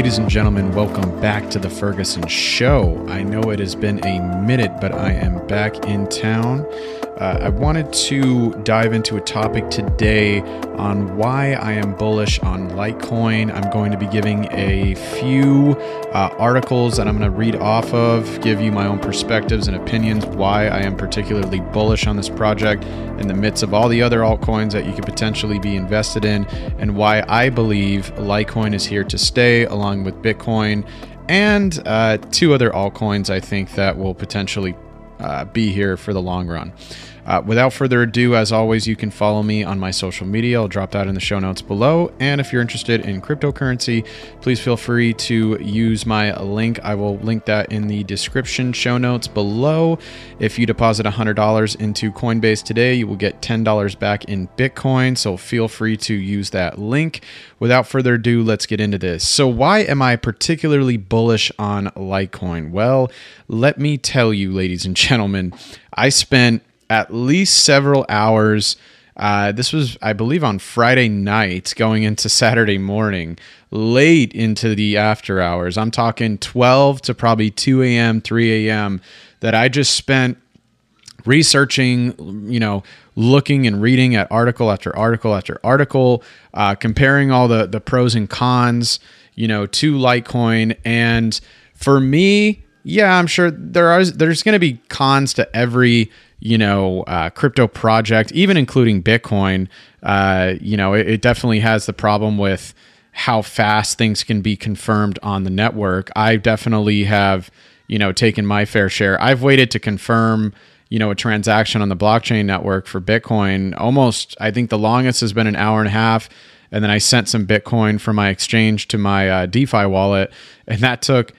Ladies and gentlemen, welcome back to the Ferguson Show. I know it has been a minute, but I am back in town. Uh, I wanted to dive into a topic today on why I am bullish on Litecoin. I'm going to be giving a few uh, articles that I'm going to read off of, give you my own perspectives and opinions why I am particularly bullish on this project in the midst of all the other altcoins that you could potentially be invested in, and why I believe Litecoin is here to stay along with Bitcoin and uh, two other altcoins I think that will potentially uh, be here for the long run. Uh, without further ado, as always, you can follow me on my social media. I'll drop that in the show notes below. And if you're interested in cryptocurrency, please feel free to use my link. I will link that in the description show notes below. If you deposit $100 into Coinbase today, you will get $10 back in Bitcoin. So feel free to use that link. Without further ado, let's get into this. So, why am I particularly bullish on Litecoin? Well, let me tell you, ladies and gentlemen, I spent at least several hours. Uh, this was, I believe, on Friday night going into Saturday morning, late into the after hours. I'm talking 12 to probably 2 a.m., 3 a.m., that I just spent researching, you know, looking and reading at article after article after article, uh, comparing all the, the pros and cons, you know, to Litecoin. And for me, yeah, I'm sure there are there's going to be cons to every you know, uh, crypto project, even including Bitcoin, uh, you know, it, it, definitely has the problem with how fast things can be confirmed on the network. I definitely have, you know, taken my fair share. I've waited to confirm, you know, a transaction on the blockchain network for Bitcoin almost, I think the longest has been an hour and a half. And then I sent some Bitcoin from my exchange to my uh, DeFi wallet, and that took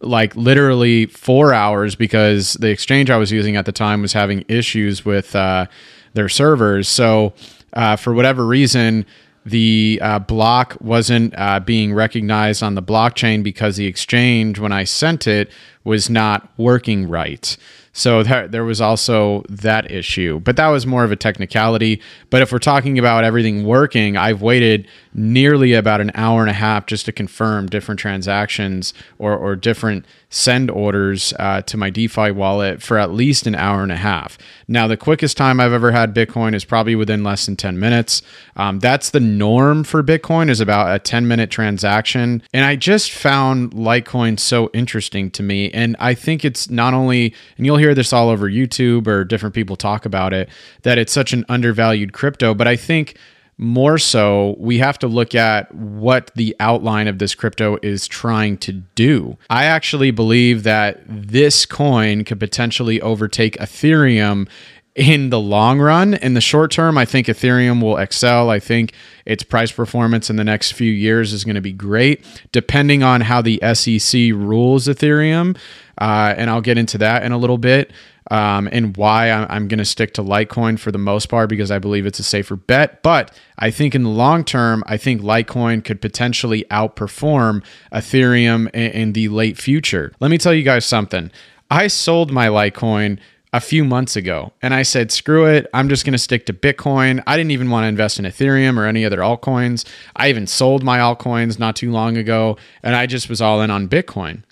like literally four hours because the exchange I was using at the time was having issues with uh, their servers. So, uh, for whatever reason, the uh, block wasn't uh, being recognized on the blockchain because the exchange, when I sent it, was not working right. So that, there was also that issue, but that was more of a technicality. But if we're talking about everything working, I've waited nearly about an hour and a half just to confirm different transactions or, or different send orders uh, to my DeFi wallet for at least an hour and a half. Now, the quickest time I've ever had Bitcoin is probably within less than 10 minutes. Um, that's the norm for Bitcoin is about a 10 minute transaction. And I just found Litecoin so interesting to me. And I think it's not only, and you'll hear this all over YouTube or different people talk about it, that it's such an undervalued crypto, but I think more so, we have to look at what the outline of this crypto is trying to do. I actually believe that this coin could potentially overtake Ethereum in the long run. In the short term, I think Ethereum will excel. I think its price performance in the next few years is going to be great, depending on how the SEC rules Ethereum. Uh, and I'll get into that in a little bit um, and why I'm, going to stick to Litecoin for the most part because I believe it's a safer bet. But I think in the long term, I think Litecoin could potentially outperform Ethereum in, in the late future. Let me tell you guys something. I sold my Litecoin a few months ago and I said, screw it. I'm just going to stick to Bitcoin. I didn't even want to invest in Ethereum or any other altcoins. I even sold my altcoins not too long ago and I just was all in on Bitcoin.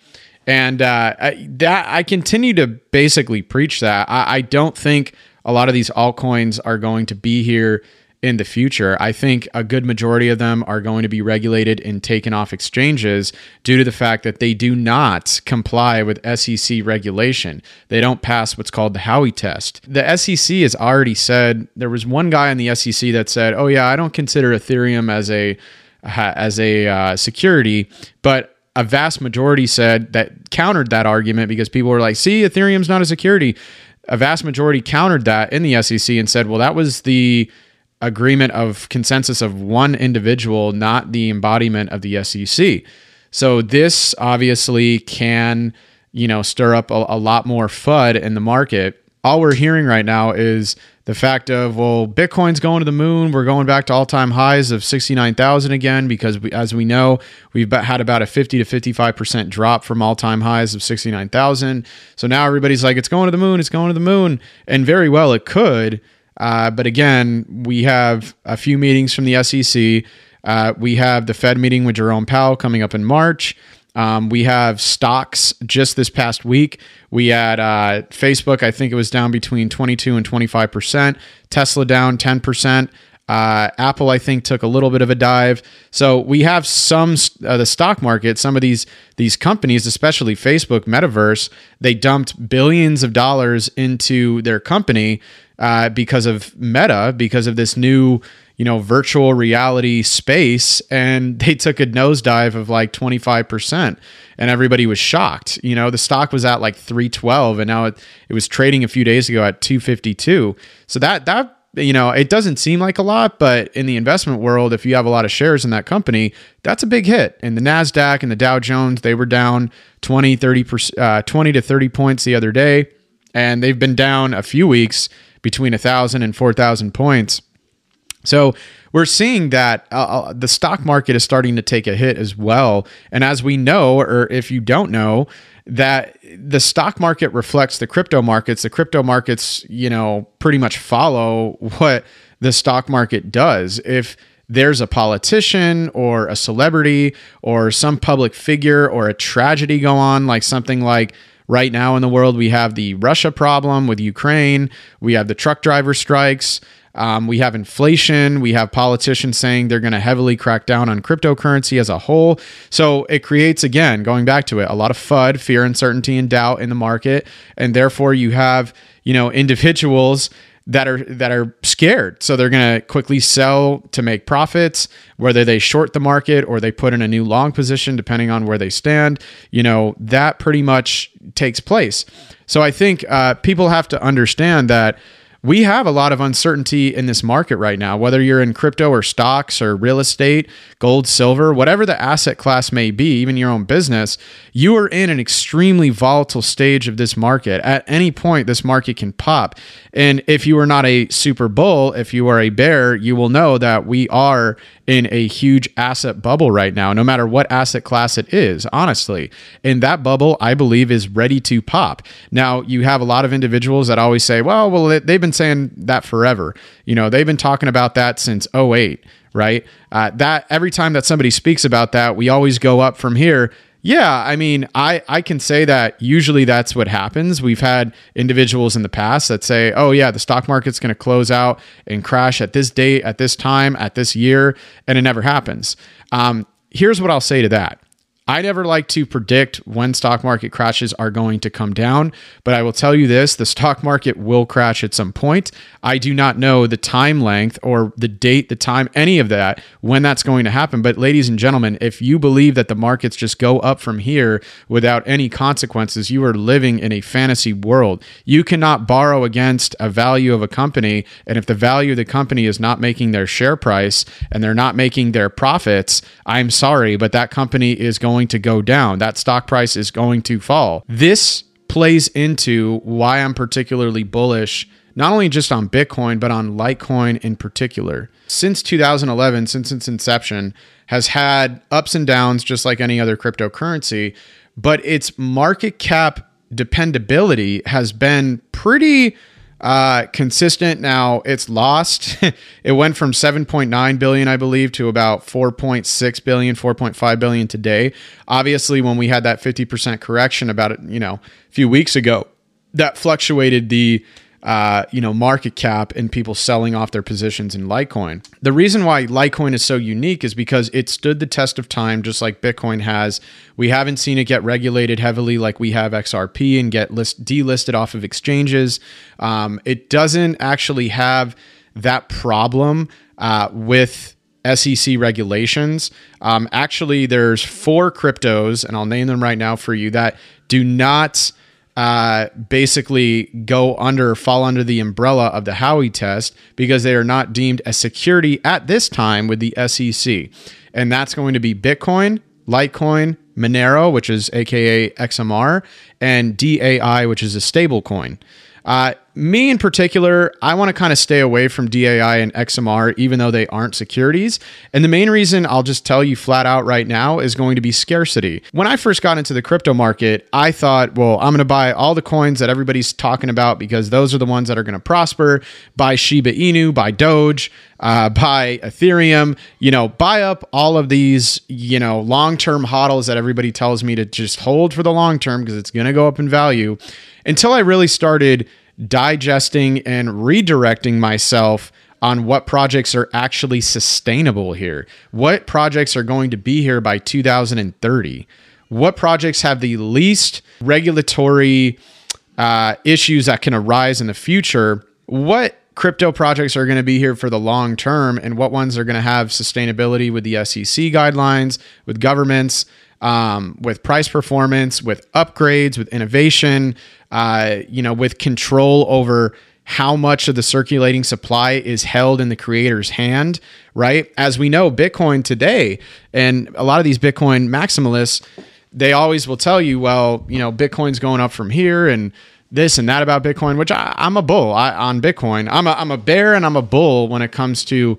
And uh, I, that I continue to basically preach that. I, I don't think a lot of these altcoins are going to be here in the future. I think a good majority of them are going to be regulated and taken off exchanges due to the fact that they do not comply with SEC regulation. They don't pass what's called the Howey test. The SEC has already said there was one guy in the SEC that said, "Oh yeah, I don't consider Ethereum as a as a uh, security, but a vast majority said that countered that argument because people were like, see, Ethereum's not a security. A vast majority countered that in the SEC and said, well, that was the agreement of consensus of one individual, not the embodiment of the SEC. So this obviously can, you know, stir up a, a lot more FUD in the market. All we're hearing right now is the fact of well bitcoin's going to the moon. We're going back to all-time highs of 69000 again because we, as we know we've had about a 50 to 55% drop from all-time highs of 69000 so now everybody's like it's going to the moon. It's going to the moon. And very well it could. Uh, but again we have a few meetings from the sec Uh, we have the Fed meeting with Jerome Powell coming up in March. Um, we have stocks just this past week. We had uh, Facebook, I think it was down between 22 and 25%. Tesla down 10%. Uh, Apple, I think, took a little bit of a dive. So we have some uh, the stock market. Some of these these companies, especially Facebook, Metaverse, they dumped billions of dollars into their company uh, because of Meta, because of this new you know virtual reality space, and they took a nosedive of like twenty five percent, and everybody was shocked. You know, the stock was at like three twelve, and now it, it was trading a few days ago at two fifty two. So that that you know, it doesn't seem like a lot, but in the investment world, if you have a lot of shares in that company, that's a big hit. And the NASDAQ and the Dow Jones, they were down 20, 30, uh, 20 to 30 points the other day. And they've been down a few weeks between 1,000 and 4,000 points. So we're seeing that uh, uh, the stock market is starting to take a hit as well. And as we know, or if you don't know, that the stock market reflects the crypto markets. The crypto markets, you know, pretty much follow what the stock market does. If there's a politician or a celebrity or some public figure or a tragedy go on, like something like right now in the world, we have the Russia problem with Ukraine, we have the truck driver strikes. Um, we have inflation. We have politicians saying they're going to heavily crack down on cryptocurrency as a whole. So it creates, again, going back to it, a lot of FUD, fear, uncertainty, and doubt in the market. And therefore, you have, you know, individuals that are that are scared so they're going to quickly sell to make profits whether they short the market or they put in a new long position depending on where they stand you know that pretty much takes place so i think uh, people have to understand that we have a lot of uncertainty in this market right now, whether you're in crypto or stocks or real estate, gold, silver, whatever the asset class may be, even your own business, you are in an extremely volatile stage of this market. At any point, this market can pop. And if you are not a super bull, if you are a bear, you will know that we are in a huge asset bubble right now, no matter what asset class it is, honestly. And that bubble, I believe, is ready to pop. Now, you have a lot of individuals that always say, well, well, they've been saying that forever. You know, they've been talking about that since 08, right? Uh, that every time that somebody speaks about that, we always go up from here. Yeah, I mean, I, I can say that usually that's what happens. We've had individuals in the past that say, oh, yeah, the stock market's going to close out and crash at this date, at this time, at this year, and it never happens. Um, here's what I'll say to that I never like to predict when stock market crashes are going to come down, but I will tell you this the stock market will crash at some point. I do not know the time length or the date, the time, any of that, when that's going to happen. But, ladies and gentlemen, if you believe that the markets just go up from here without any consequences, you are living in a fantasy world. You cannot borrow against a value of a company. And if the value of the company is not making their share price and they're not making their profits, I'm sorry, but that company is going going to go down. That stock price is going to fall. This plays into why I'm particularly bullish, not only just on Bitcoin, but on Litecoin in particular. Since 2011, since its inception, has had ups and downs just like any other cryptocurrency, but its market cap dependability has been pretty uh, consistent. Now it's lost. it went from 7.9 billion, I believe, to about 4.6 billion, 4.5 billion today. Obviously, when we had that 50% correction about it, you know, a few weeks ago, that fluctuated the uh, you know, market cap and people selling off their positions in Litecoin. The reason why Litecoin is so unique is because it stood the test of time, just like Bitcoin has. We haven't seen it get regulated heavily like we have XRP and get list delisted off of exchanges. Um, it doesn't actually have that problem uh, with SEC regulations. Um, actually, there's four cryptos, and I'll name them right now for you that do not uh, basically go under, fall under the umbrella of the Howey test because they are not deemed a security at this time with the SEC. And that's going to be Bitcoin, Litecoin, Monero, which is AKA XMR, and DAI, which is a stable coin. Uh, me in particular, I want to kind of stay away from DAI and XMR, even though they aren't securities. And the main reason I'll just tell you flat out right now is going to be scarcity. When I first got into the crypto market, I thought, well, I'm going to buy all the coins that everybody's talking about because those are the ones that are going to prosper. Buy Shiba Inu, buy Doge, uh, buy Ethereum, you know, buy up all of these, you know, long term hodls that everybody tells me to just hold for the long term because it's going to go up in value until I really started digesting and redirecting myself on what projects are actually sustainable here. What projects are going to be here by 2030? What projects have the least regulatory uh, issues that can arise in the future? What crypto projects are going to be here for the long term and what ones are going to have sustainability with the SEC guidelines, with governments, um, with price performance, with upgrades, with innovation, uh, you know, with control over how much of the circulating supply is held in the creator's hand, right? As we know, Bitcoin today, and a lot of these Bitcoin maximalists, they always will tell you, well, you know, Bitcoin's going up from here and this and that about Bitcoin, which I, am a bull I, on Bitcoin. I'm a, I'm a bear and I'm a bull when it comes to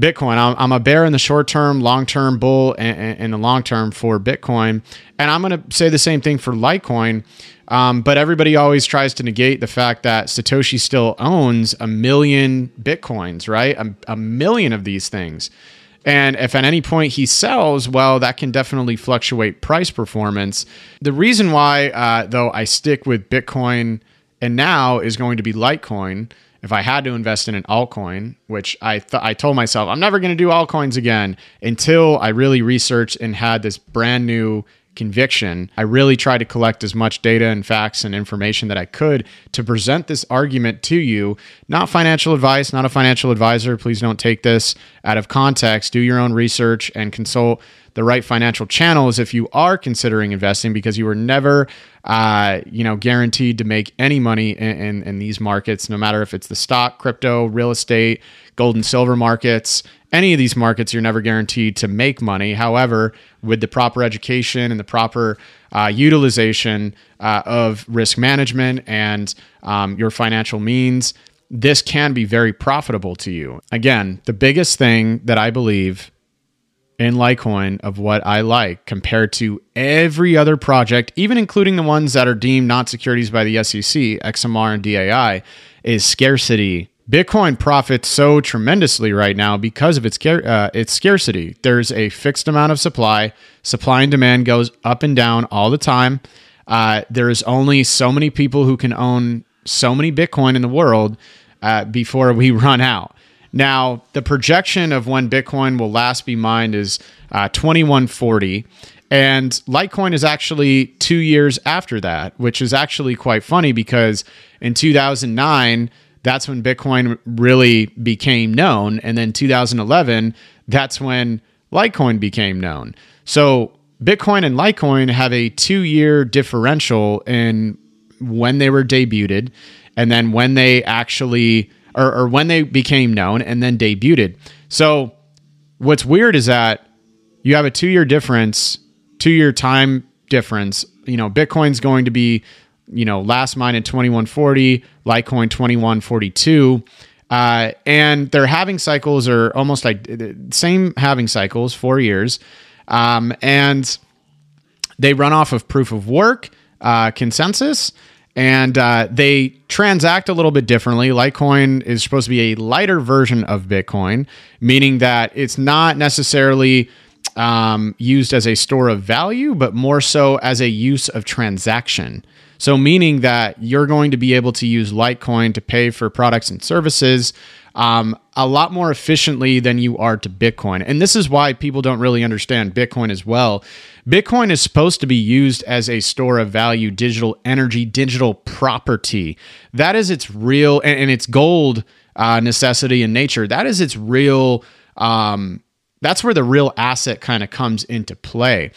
Bitcoin. I'm, I'm, a bear in the short term, long term bull in the long term for Bitcoin. And I'm going to say the same thing for Litecoin. Um, but everybody always tries to negate the fact that Satoshi still owns a million Bitcoins, right? A, a million of these things. And if at any point he sells, well, that can definitely fluctuate price performance. The reason why, uh, though, I stick with Bitcoin and now is going to be Litecoin if I had to invest in an altcoin, which I th- I told myself I'm never going to do altcoins again until I really researched and had this brand new conviction. I really tried to collect as much data and facts and information that I could to present this argument to you. Not financial advice, not a financial advisor. Please don't take this out of context. Do your own research and consult the right financial channels if you are considering investing because you were never uh, you know guaranteed to make any money in, in, in these markets no matter if it's the stock crypto real estate gold and silver markets any of these markets you're never guaranteed to make money however with the proper education and the proper uh, utilization uh, of risk management and um, your financial means this can be very profitable to you again the biggest thing that i believe in Litecoin of what I like compared to every other project, even including the ones that are deemed not securities by the SEC, XMR and DAI, is scarcity. Bitcoin profits so tremendously right now because of its uh, its scarcity. There's a fixed amount of supply. Supply and demand goes up and down all the time. Uh, there is only so many people who can own so many Bitcoin in the world uh, before we run out. Now, the projection of when Bitcoin will last be mined is uh, 2140. And Litecoin is actually two years after that, which is actually quite funny because in 2009, that's when Bitcoin really became known. And then 2011, that's when Litecoin became known. So Bitcoin and Litecoin have a two year differential in when they were debuted and then when they actually or, or when they became known and then debuted. So what's weird is that you have a two year difference, two year time difference. You know, Bitcoin's going to be, you know, last mine at 2140, Litecoin 2142. Uh, and their halving cycles are almost like same halving cycles, four years. Um, and they run off of proof of work, uh, consensus, and uh, they transact a little bit differently. Litecoin is supposed to be a lighter version of Bitcoin, meaning that it's not necessarily um, used as a store of value, but more so as a use of transaction. So, meaning that you're going to be able to use Litecoin to pay for products and services um, a lot more efficiently than you are to Bitcoin. And this is why people don't really understand Bitcoin as well. Bitcoin is supposed to be used as a store of value, digital energy, digital property. That is its real, and, and its gold uh, necessity in nature. That is its real. Um, that's where the real asset kind of comes into play.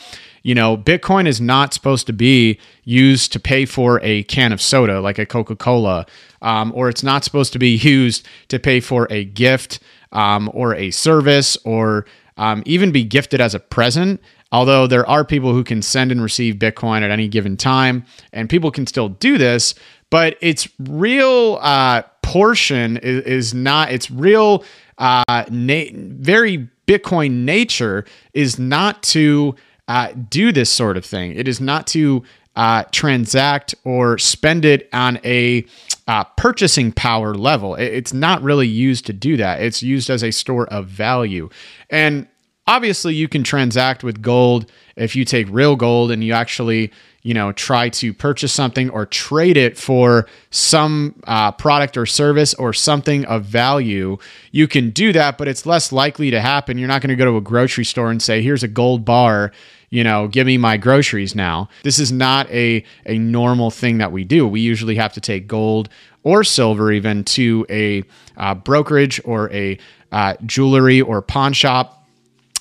You know, Bitcoin is not supposed to be used to pay for a can of soda like a Coca Cola, um, or it's not supposed to be used to pay for a gift um, or a service or um, even be gifted as a present. Although there are people who can send and receive Bitcoin at any given time, and people can still do this, but its real uh, portion is, is not its real uh, na- very Bitcoin nature is not to uh, do this sort of thing. It is not to uh, transact or spend it on a uh, purchasing power level. It's not really used to do that. It's used as a store of value. And obviously, you can transact with gold if you take real gold and you actually you know try to purchase something or trade it for some uh, product or service or something of value you can do that but it's less likely to happen. You're not going to go to a grocery store and say here's a gold bar you know give me my groceries now. This is not a a normal thing that we do. We usually have to take gold or silver even to a uh, brokerage or a uh, jewelry or pawn shop.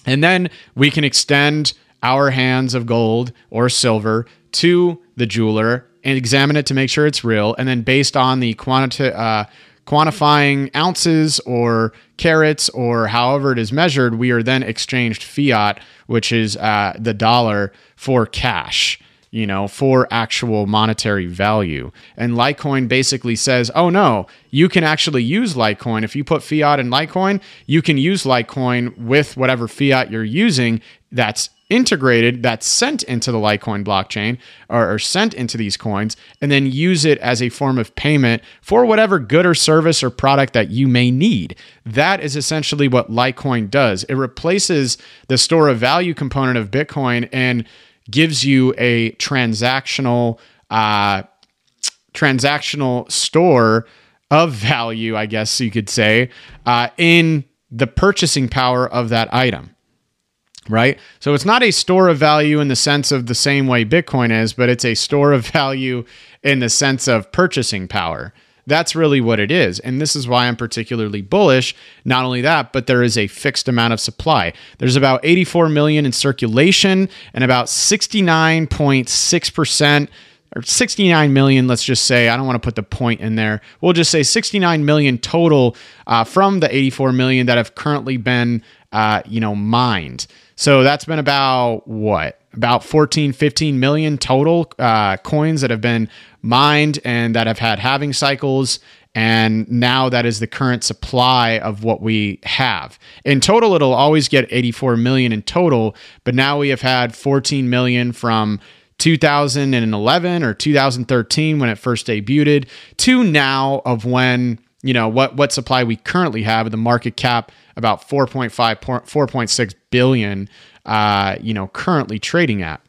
And then we can extend our hands of gold or silver to the jeweler and examine it to make sure it's real. And then based on the uh, quantifying ounces or carats or however it is measured, we are then exchanged fiat, which is uh, the dollar, for cash. You know, for actual monetary value. And Litecoin basically says, oh no, you can actually use Litecoin. If you put fiat in Litecoin, you can use Litecoin with whatever fiat you're using that's integrated that's sent into the Litecoin blockchain or, or, sent into these coins and then use it as a form of payment for whatever good or service or product that you may need. That is essentially what Litecoin does. It replaces the store of value component of Bitcoin and gives you a transactional uh, transactional store of value, I guess you could say, uh, in the purchasing power of that item right? So it's not a store of value in the sense of the same way Bitcoin is, but it's a store of value in the sense of purchasing power. That's really what it is. And this is why I'm particularly bullish. Not only that, but there is a fixed amount of supply. There's about 84 million in circulation and about 69.6% or 69 million, let's just say. I don't want to put the point in there. We'll just say 69 million total uh, from the 84 million that have currently been, uh, you know, mined. So that's been about what? About 14, 15 million total uh, coins that have been mined and that have had halving cycles. And now that is the current supply of what we have. In total, it'll always get 84 million in total, but now we have had 14 million from 2011 or 2013 when it first debuted to now of when you know what what supply we currently have the market cap about 4.5 4.6 billion uh, you know currently trading at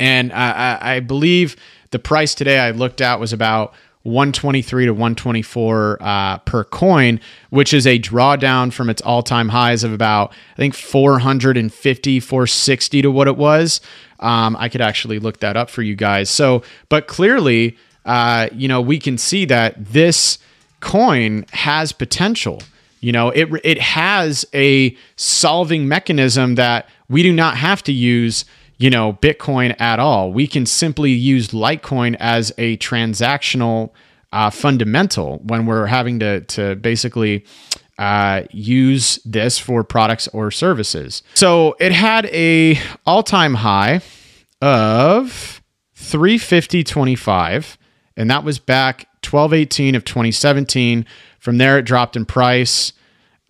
and I, I believe the price today i looked at was about 123 to 124 uh, per coin, which is a drawdown from its all time highs of about, I think, 450, 460 to what it was. Um, I could actually look that up for you guys. So, but clearly, uh, you know, we can see that this coin has potential. You know, it it has a solving mechanism that we do not have to use, you know, Bitcoin at all. We can simply use Litecoin as a transactional uh, fundamental when we're having to to basically uh, use this for products or services. So it had a all time high of 350.25, and that was back 1218 of 2017. From there, it dropped in price.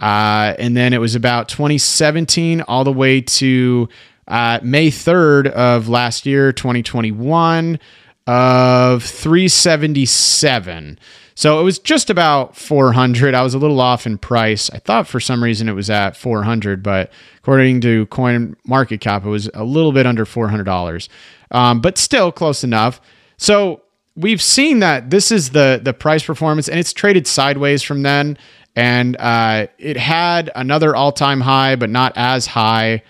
Uh, and then it was about 2017 all the way to uh, May 3rd of last year, 2021, of 377. So it was just about 400. I was a little off in price. I thought for some reason it was at 400, but according to Coin Market Cap, it was a little bit under $400, um, but still close enough. So we've seen that this is the the price performance, and it's traded sideways from then. And uh, it had another all time high, but not as high.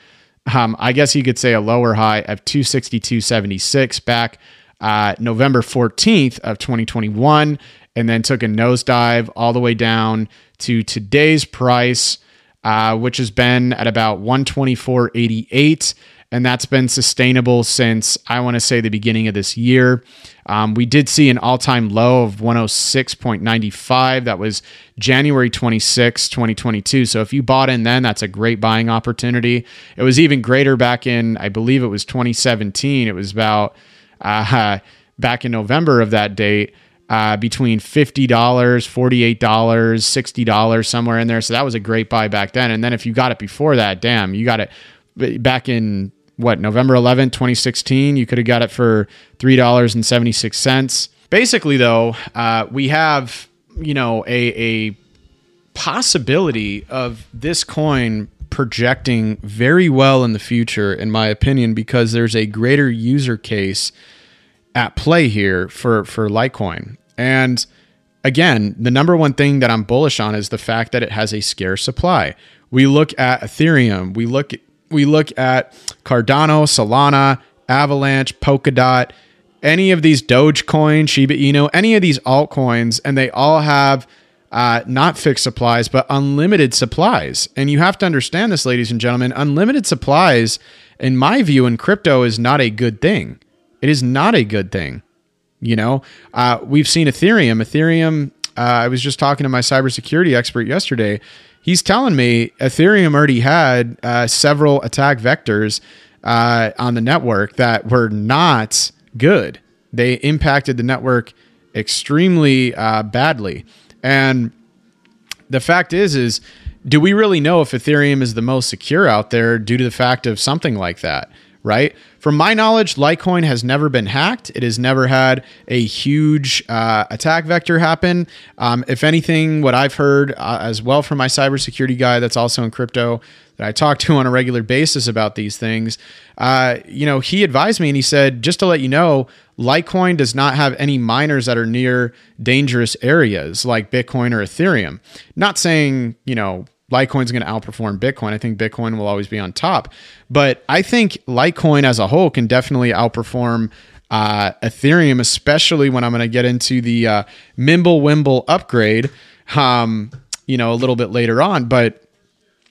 Um, I guess you could say a lower high of 262.76 back uh, November 14th of 2021, and then took a nosedive all the way down to today's price, uh, which has been at about 124.88 and that's been sustainable since I want to say the beginning of this year. Um, we did see an all time low of 106.95. That was January 26, 2022. So if you bought in then, that's a great buying opportunity. It was even greater back in, I believe it was 2017. It was about uh, back in November of that date. uh, between $50, $48, $60, somewhere in there. So that was a great buy back then. And then if you got it before that, damn, you got it back in what, November 11, 2016, you could have got it for $3.76. Basically, though, uh, we have, you know, a, a possibility of this coin projecting very well in the future, in my opinion, because there's a greater user case at play here for for Litecoin. And again, the number one thing that I'm bullish on is the fact that it has a scarce supply. We look at Ethereum, we look we look at Cardano, Solana, Avalanche, Polkadot, any of these Dogecoin, Shiba Inu, any of these altcoins, and they all have uh, not fixed supplies, but unlimited supplies. And you have to understand this, ladies and gentlemen. Unlimited supplies, in my view, in crypto is not a good thing. It is not a good thing. You know, uh, we've seen Ethereum. Ethereum. Uh, I was just talking to my cybersecurity expert yesterday. He's telling me Ethereum already had uh, several attack vectors uh, on the network that were not good. They impacted the network extremely uh, badly. And the fact is, is do we really know if Ethereum is the most secure out there due to the fact of something like that? Right? From my knowledge, Litecoin has never been hacked. It has never had a huge uh, attack vector happen. Um, if anything, what I've heard uh, as well from my cybersecurity guy that's also in crypto that I talk to on a regular basis about these things, uh, you know, he advised me and he said, just to let you know, Litecoin does not have any miners that are near dangerous areas like Bitcoin or Ethereum. Not saying, you know, Litecoin's going to outperform Bitcoin. I think Bitcoin will always be on top. But I think Litecoin as a whole can definitely outperform uh, Ethereum, especially when I'm going to get into the uh, Mimblewimble upgrade, um, you know, a little bit later on. But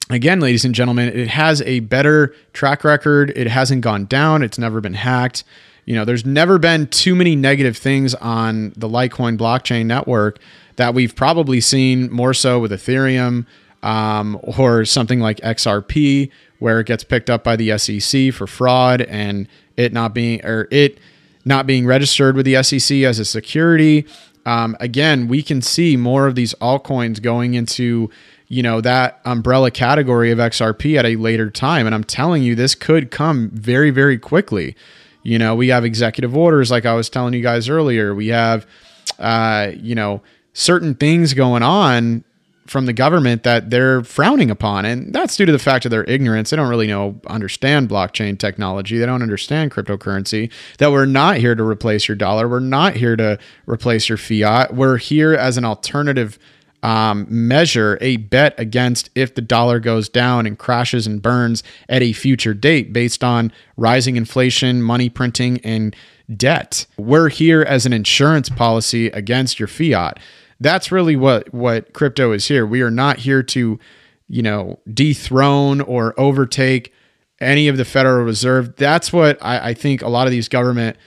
again, ladies and gentlemen, it has a better track record. It hasn't gone down. It's never been hacked. You know, there's never been too many negative things on the Litecoin blockchain network that we've probably seen more so with Ethereum um, or something like XRP, where it gets picked up by the SEC for fraud and it not being or it not being registered with the SEC as a security. Um, again, we can see more of these altcoins going into you know that umbrella category of XRP at a later time, and I'm telling you, this could come very very quickly. You know, we have executive orders, like I was telling you guys earlier. We have, uh, you know, certain things going on from the government that they're frowning upon and that's due to the fact of their ignorance. They don't really know understand blockchain technology. They don't understand cryptocurrency that we're not here to replace your dollar. We're not here to replace your fiat. We're here as an alternative um, measure a bet against if the dollar goes down and crashes and burns at a future date based on rising inflation money printing and debt. We're here as an insurance policy against your fiat that's really what what crypto is here. We are not here to, you know, dethrone or overtake any of the Federal Reserve. That's what I, I think a lot of these government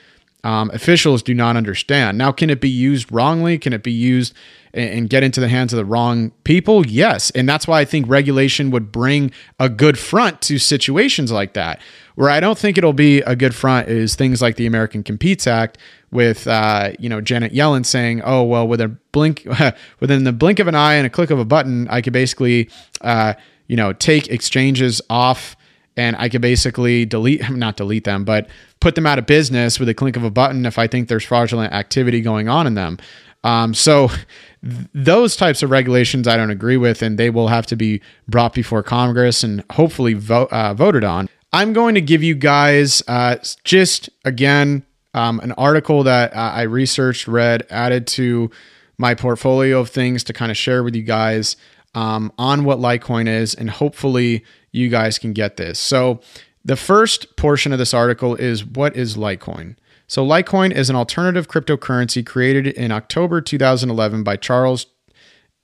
um, officials do not understand. Now, can it be used wrongly? Can it be used and, and get into the hands of the wrong people? Yes, and that's why I think regulation would bring a good front to situations like that. Where I don't think it'll be a good front is things like the American Competes Act, with uh, you know Janet Yellen saying, "Oh well, with a blink, within the blink of an eye and a click of a button, I could basically uh, you know take exchanges off." and I could basically delete, not delete them, but put them out of business with a click of a button if I think there's fraudulent activity going on in them. Um, so th- those types of regulations I don't agree with, and they will have to be brought before Congress and hopefully vote, uh, voted on. I'm going to give you guys uh, just again um, an article that uh, I researched, read, added to my portfolio of things to kind of share with you guys um, on what Litecoin is, and hopefully you guys can get this. So, the first portion of this article is what is Litecoin? So, Litecoin is an alternative cryptocurrency created in October 2011 by Charles,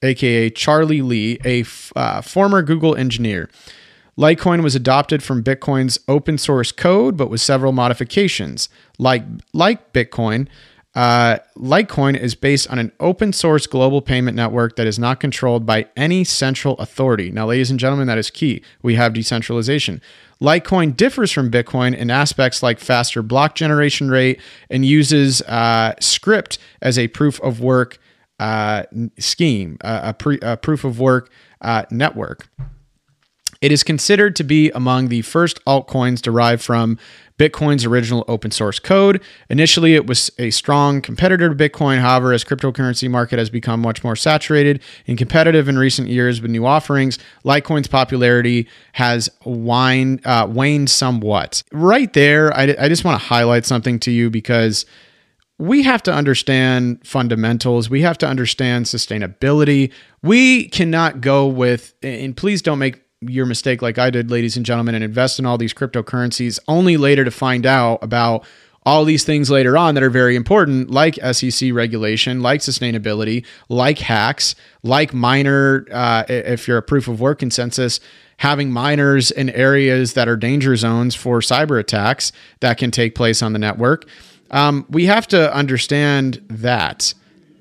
aka Charlie Lee, a f- uh, former Google engineer. Litecoin was adopted from Bitcoin's open source code, but with several modifications. Like, like Bitcoin, Uh, Litecoin is based on an open source global payment network that is not controlled by any central authority. Now, ladies and gentlemen, that is key. We have decentralization. Litecoin differs from Bitcoin in aspects like faster block generation rate and uses uh, Scrypt as a proof of work uh, scheme, uh, a, pre- a, proof of work uh, network. It is considered to be among the first altcoins derived from Bitcoin's original open source code. Initially, it was a strong competitor to Bitcoin. However, as cryptocurrency market has become much more saturated and competitive in recent years with new offerings, Litecoin's popularity has uh, waned somewhat. Right there, I, I just want to highlight something to you because we have to understand fundamentals. We have to understand sustainability. We cannot go with, and please don't make your mistake like I did, ladies and gentlemen, and invest in all these cryptocurrencies only later to find out about all these things later on that are very important, like SEC regulation, like sustainability, like hacks, like miner, uh, if you're a proof of work consensus, having miners in areas that are danger zones for cyber attacks that can take place on the network. Um, we have to understand that.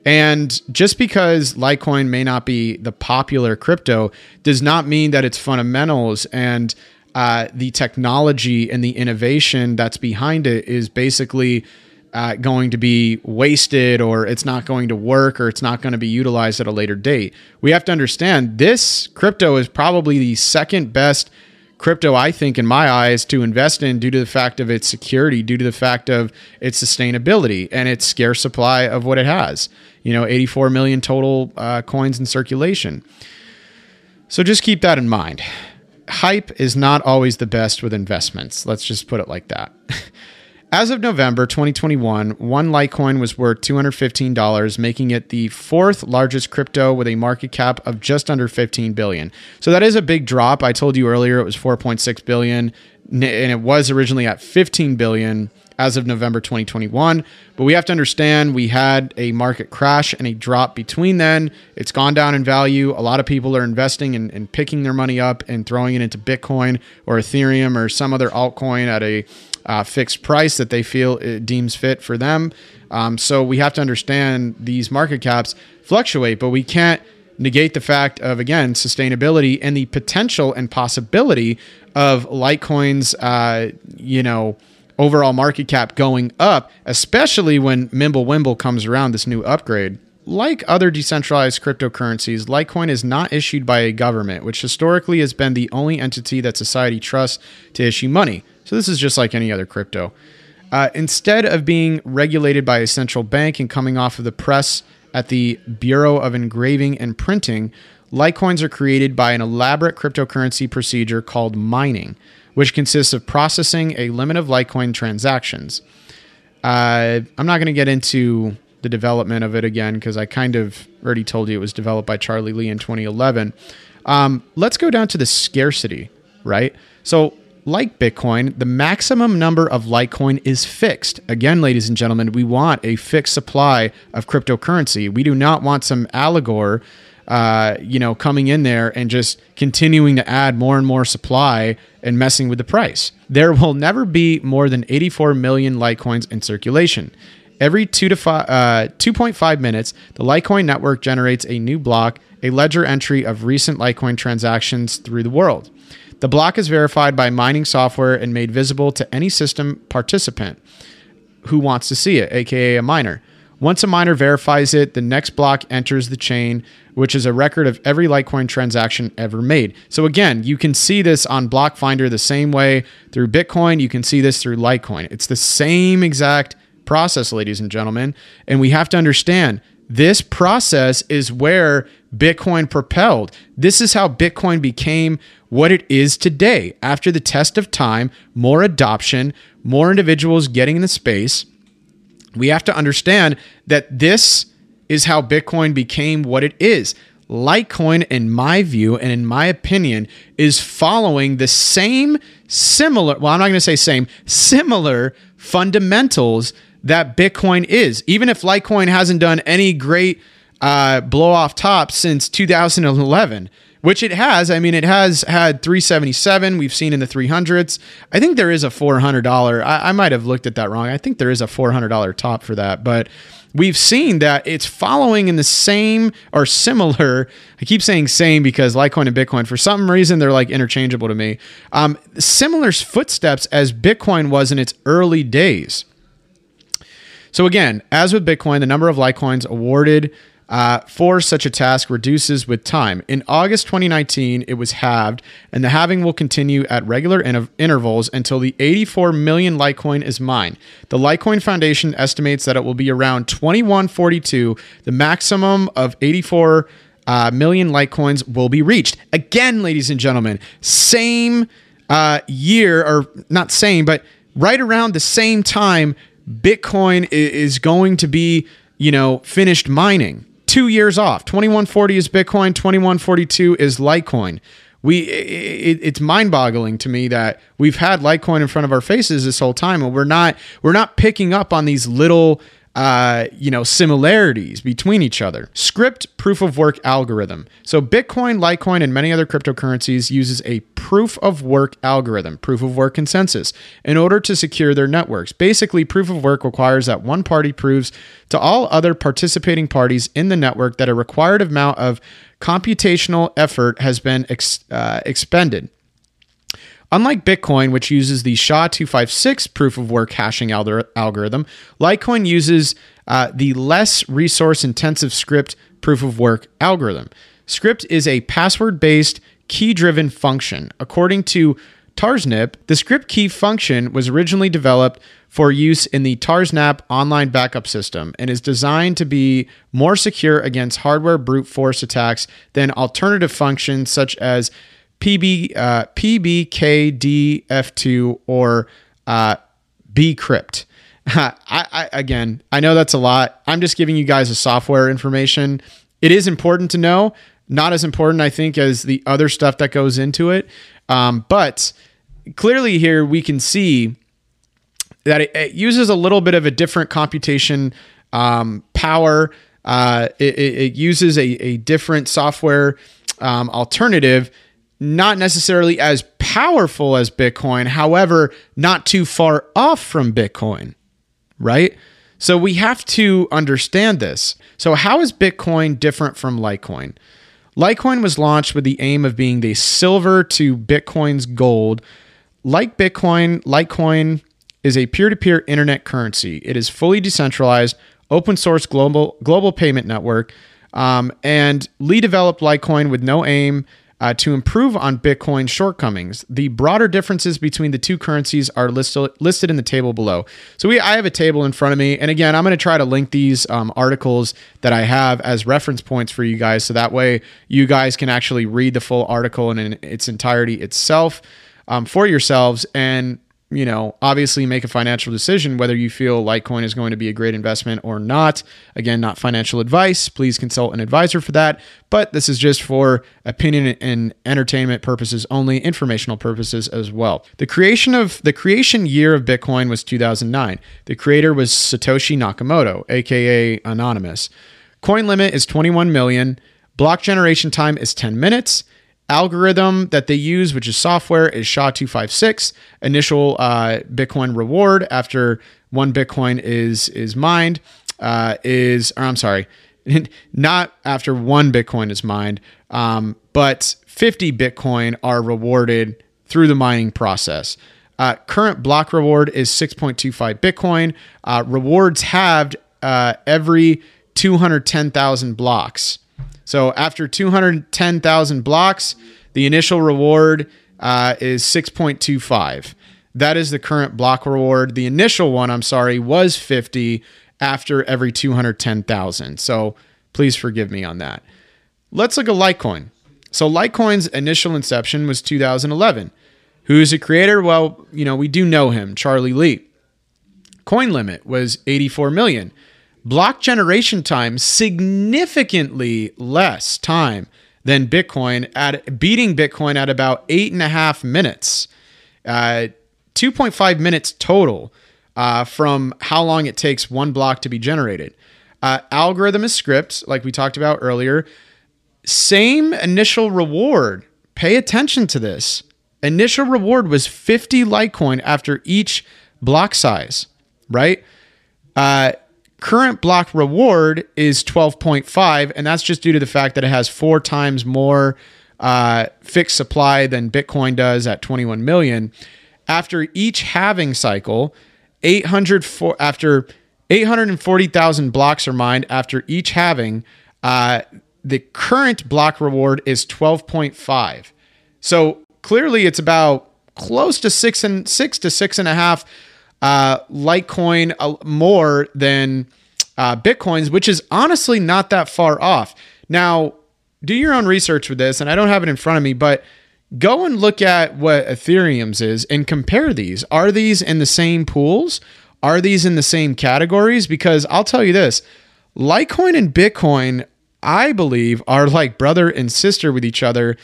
And just because Litecoin may not be the popular crypto does not mean that its fundamentals and uh, the technology and the innovation that's behind it is basically uh, going to be wasted or it's not going to work or it's not going to be utilized at a later date. We have to understand this crypto is probably the second best crypto, I think, in my eyes, to invest in due to the fact of its security, due to the fact of its sustainability and its scarce supply of what it has. You know, 84 million total uh, coins in circulation. So just keep that in mind. Hype is not always the best with investments. Let's just put it like that. As of November 2021, one Litecoin was worth $215, making it the fourth largest crypto with a market cap of just under 15 billion. So that is a big drop. I told you earlier it was 4.6 billion and it was originally at 15 billion as of November 2021. But we have to understand we had a market crash and a drop between then. It's gone down in value. A lot of people are investing and, picking their money up and throwing it into Bitcoin or Ethereum or some other altcoin at a uh, fixed price that they feel it deems fit for them. Um, so we have to understand these market caps fluctuate, but we can't negate the fact of again sustainability and the potential and possibility of Litecoin's, uh, you know, overall market cap going up, especially when Mimblewimble comes around this new upgrade. Like other decentralized cryptocurrencies, Litecoin is not issued by a government, which historically has been the only entity that society trusts to issue money. So this is just like any other crypto. Uh, instead of being regulated by a central bank and coming off of the press at the Bureau of Engraving and Printing, Litecoins are created by an elaborate cryptocurrency procedure called mining, which consists of processing a limit of Litecoin transactions. Uh, I'm not going to get into the development of it again because I kind of already told you it was developed by Charlie Lee in 2011. Um, let's go down to the scarcity, right? So like Bitcoin, the maximum number of Litecoin is fixed. Again, ladies and gentlemen, we want a fixed supply of cryptocurrency. We do not want some allegor, uh, you know, coming in there and just continuing to add more and more supply and messing with the price. There will never be more than 84 million Litecoins in circulation. Every two to five, uh, 2.5 minutes, the Litecoin network generates a new block, a ledger entry of recent Litecoin transactions through the world. The block is verified by mining software and made visible to any system participant who wants to see it, aka a miner. Once a miner verifies it, the next block enters the chain, which is a record of every Litecoin transaction ever made. So again, you can see this on Block Finder the same way through Bitcoin. You can see this through Litecoin. It's the same exact process, ladies and gentlemen. And we have to understand this process is where Bitcoin propelled. This is how Bitcoin became what it is today. After the test of time, more adoption, more individuals getting in the space, we have to understand that this is how Bitcoin became what it is. Litecoin, in my view and in my opinion, is following the same similar, well, I'm not going to say same, similar fundamentals that Bitcoin is. Even if Litecoin hasn't done any great uh, blow off top since 2011, which it has. I mean, it has had 377. We've seen in the 300s. I think there is a $400. I, I might have looked at that wrong. I think there is a $400 top for that, but we've seen that it's following in the same or similar. I keep saying same because Litecoin and Bitcoin, for some reason, they're like interchangeable to me. Um, similar footsteps as Bitcoin was in its early days. So again, as with Bitcoin, the number of Litecoins awarded uh, for such a task reduces with time. In August 2019, it was halved, and the halving will continue at regular in- intervals until the 84 million Litecoin is mined. The Litecoin Foundation estimates that it will be around 2142. The maximum of 84 uh, million Litecoins will be reached. Again, ladies and gentlemen, same uh, year, or not same, but right around the same time, Bitcoin is going to be, you know, finished mining two years off. 2140 is Bitcoin, 2142 is Litecoin. We it, it's mind-boggling to me that we've had Litecoin in front of our faces this whole time, and we're not we're not picking up on these little uh, you know, similarities between each other. Scrypt proof of work algorithm. So Bitcoin, Litecoin, and many other cryptocurrencies uses a proof of work algorithm, proof of work consensus, in order to secure their networks. Basically, proof of work requires that one party proves to all other participating parties in the network that a required amount of computational effort has been ex- uh, expended. Unlike Bitcoin, which uses the SHA 256 proof of work hashing algorithm, Litecoin uses uh, the less resource intensive scrypt proof of work algorithm. Scrypt is a password based, key driven function. According to Tarsnap, the scrypt key function was originally developed for use in the Tarsnap online backup system and is designed to be more secure against hardware brute force attacks than alternative functions such as PB, uh, PBKDF2 or uh, bcrypt. I, I, again, I know that's a lot. I'm just giving you guys a software information. It is important to know, not as important, I think, as the other stuff that goes into it. Um, but clearly, here we can see that it, it, uses a little bit of a different computation um, power. Uh, it, it, uses a, a different software um, alternative not necessarily as powerful as Bitcoin, however, not too far off from Bitcoin, right? So we have to understand this. So, how is Bitcoin different from Litecoin? Litecoin was launched with the aim of being the silver to Bitcoin's gold. Like Bitcoin, Litecoin is a peer to peer internet currency. It is fully decentralized, open source global, global payment network. Um, and Lee developed Litecoin with no aim uh, to improve on Bitcoin's shortcomings. The broader differences between the two currencies are listed listed in the table below. So we, I have a table in front of me, and again, I'm going to try to link these um, articles that I have as reference points for you guys, so that way you guys can actually read the full article in, in its entirety itself um, for yourselves and you know, obviously make a financial decision whether you feel Litecoin is going to be a great investment or not. Again, not financial advice. Please consult an advisor for that. But this is just for opinion and entertainment purposes only, informational purposes as well. The creation of the creation year of Bitcoin was 2009. The creator was Satoshi Nakamoto, aka Anonymous. Coin limit is 21 million. Block generation time is 10 minutes algorithm that they use, which is software, is SHA-256. Initial uh, Bitcoin reward after one Bitcoin is is mined uh, is, or I'm sorry, not after one Bitcoin is mined, um, but 50 Bitcoin are rewarded through the mining process. Uh, current block reward is 6.25 Bitcoin. Uh, rewards halved uh, every 210,000 blocks. So after 210,000 blocks, the initial reward uh, is 6.25. That is the current block reward. The initial one, I'm sorry, was 50 after every 210,000. So please forgive me on that. Let's look at Litecoin. So Litecoin's initial inception was 2011. Who is the creator? Well, you know, we do know him, Charlie Lee. Coin limit was 84 million block generation time significantly less time than Bitcoin at beating Bitcoin at about eight and a half minutes, uh, 2.5 minutes total uh, from how long it takes one block to be generated. Uh, algorithm is Scrypt, like we talked about earlier. same initial reward. Pay attention to this. Initial reward was 50 Litecoin after each block size, right? Current block reward is 12.5, and that's just due to the fact that it has four times more uh, fixed supply than Bitcoin does at 21 million. After each halving cycle, 800 for, after 840,000 blocks are mined after each halving, uh, the current block reward is 12.5. So clearly, it's about close to six and six to six and a half uh, Litecoin uh, more than uh, Bitcoins, which is honestly not that far off. Now, do your own research with this, and I don't have it in front of me, but go and look at what Ethereum's is and compare these. Are these in the same pools? Are these in the same categories? Because I'll tell you this Litecoin and Bitcoin, I believe, are like brother and sister with each other.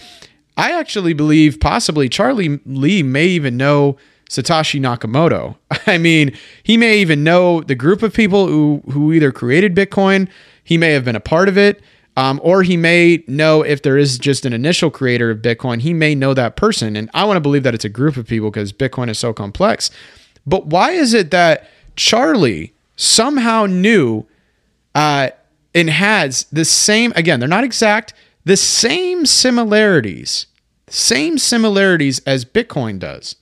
I actually believe possibly Charlie Lee may even know Satoshi Nakamoto. I mean, he may even know the group of people who who either created Bitcoin, he may have been a part of it, um, or he may know if there is just an initial creator of Bitcoin, he may know that person. And I want to believe that it's a group of people because Bitcoin is so complex. But why is it that Charlie somehow knew uh, and has the same, again, they're not exact, the same similarities, same similarities as Bitcoin does?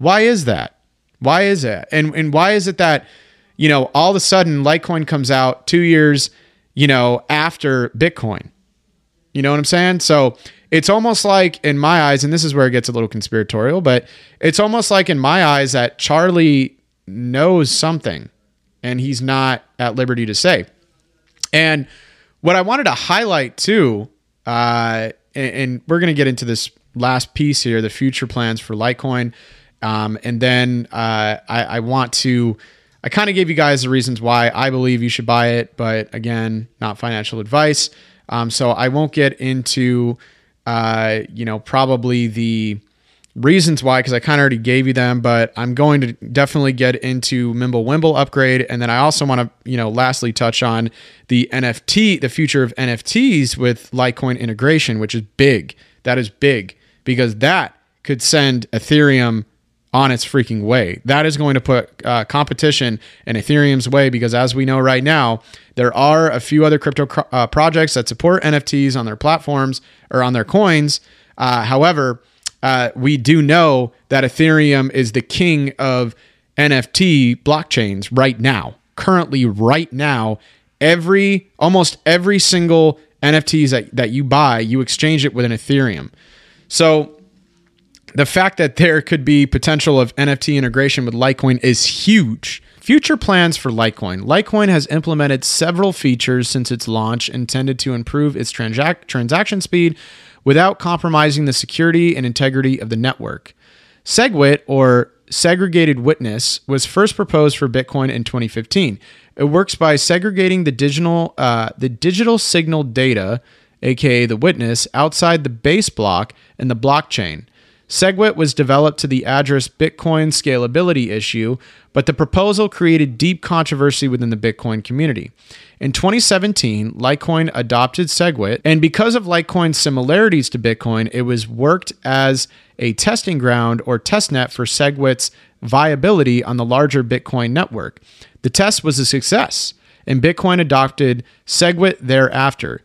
Why is that? Why is that? And and why is it that you know all of a sudden Litecoin comes out two years you know after Bitcoin? You know what I'm saying? So it's almost like in my eyes, and this is where it gets a little conspiratorial, but it's almost like in my eyes that Charlie knows something and he's not at liberty to say. And what I wanted to highlight too, uh, and, and we're going to get into this last piece here the future plans for Litecoin. Um, and then uh, I, I, want to, I kind of gave you guys the reasons why I believe you should buy it, but again, not financial advice. Um, so I won't get into, uh, you know, probably the reasons why, because I kind of already gave you them, but I'm going to definitely get into Mimblewimble upgrade. And then I also want to, you know, lastly touch on the NFT, the future of NFTs with Litecoin integration, which is big. That is big because that could send Ethereum on its freaking way. That is going to put uh, competition in Ethereum's way because, as we know right now, there are a few other crypto uh, projects that support NFTs on their platforms or on their coins. Uh, however, uh, we do know that Ethereum is the king of NFT blockchains right now. Currently, right now, every almost every single NFTs that, that you buy, you exchange it with an Ethereum. So the fact that there could be potential of NFT integration with Litecoin is huge. Future plans for Litecoin. Litecoin has implemented several features since its launch intended to improve its transac- transaction speed without compromising the security and integrity of the network. SegWit, or segregated witness, was first proposed for Bitcoin in 2015. It works by segregating the digital, uh, the digital signal data, aka the witness, outside the base block and the blockchain. SegWit was developed to the address Bitcoin scalability issue, but the proposal created deep controversy within the Bitcoin community. In 2017, Litecoin adopted SegWit, and because of Litecoin's similarities to Bitcoin, it was worked as a testing ground or testnet for SegWit's viability on the larger Bitcoin network. The test was a success, and Bitcoin adopted SegWit thereafter.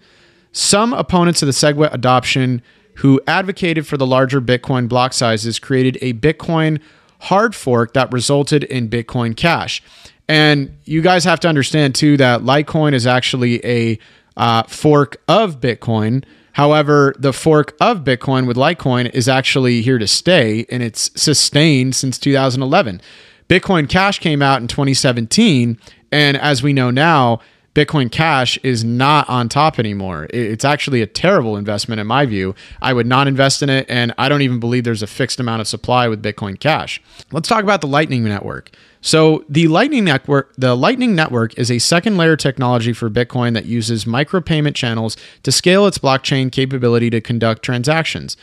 Some opponents of the SegWit adoption who advocated for the larger Bitcoin block sizes, created a Bitcoin hard fork that resulted in Bitcoin Cash. And you guys have to understand too that Litecoin is actually a uh, fork of Bitcoin. However, the fork of Bitcoin with Litecoin is actually here to stay and it's sustained since 2011. Bitcoin Cash came out in 2017. And as we know now, Bitcoin Cash is not on top anymore. It's actually a terrible investment in my view. I would not invest in it, and I don't even believe there's a fixed amount of supply with Bitcoin Cash. Let's talk about the Lightning Network. So the Lightning Network, the Lightning Network is a second layer technology for Bitcoin that uses micropayment channels to scale its blockchain capability to conduct transactions.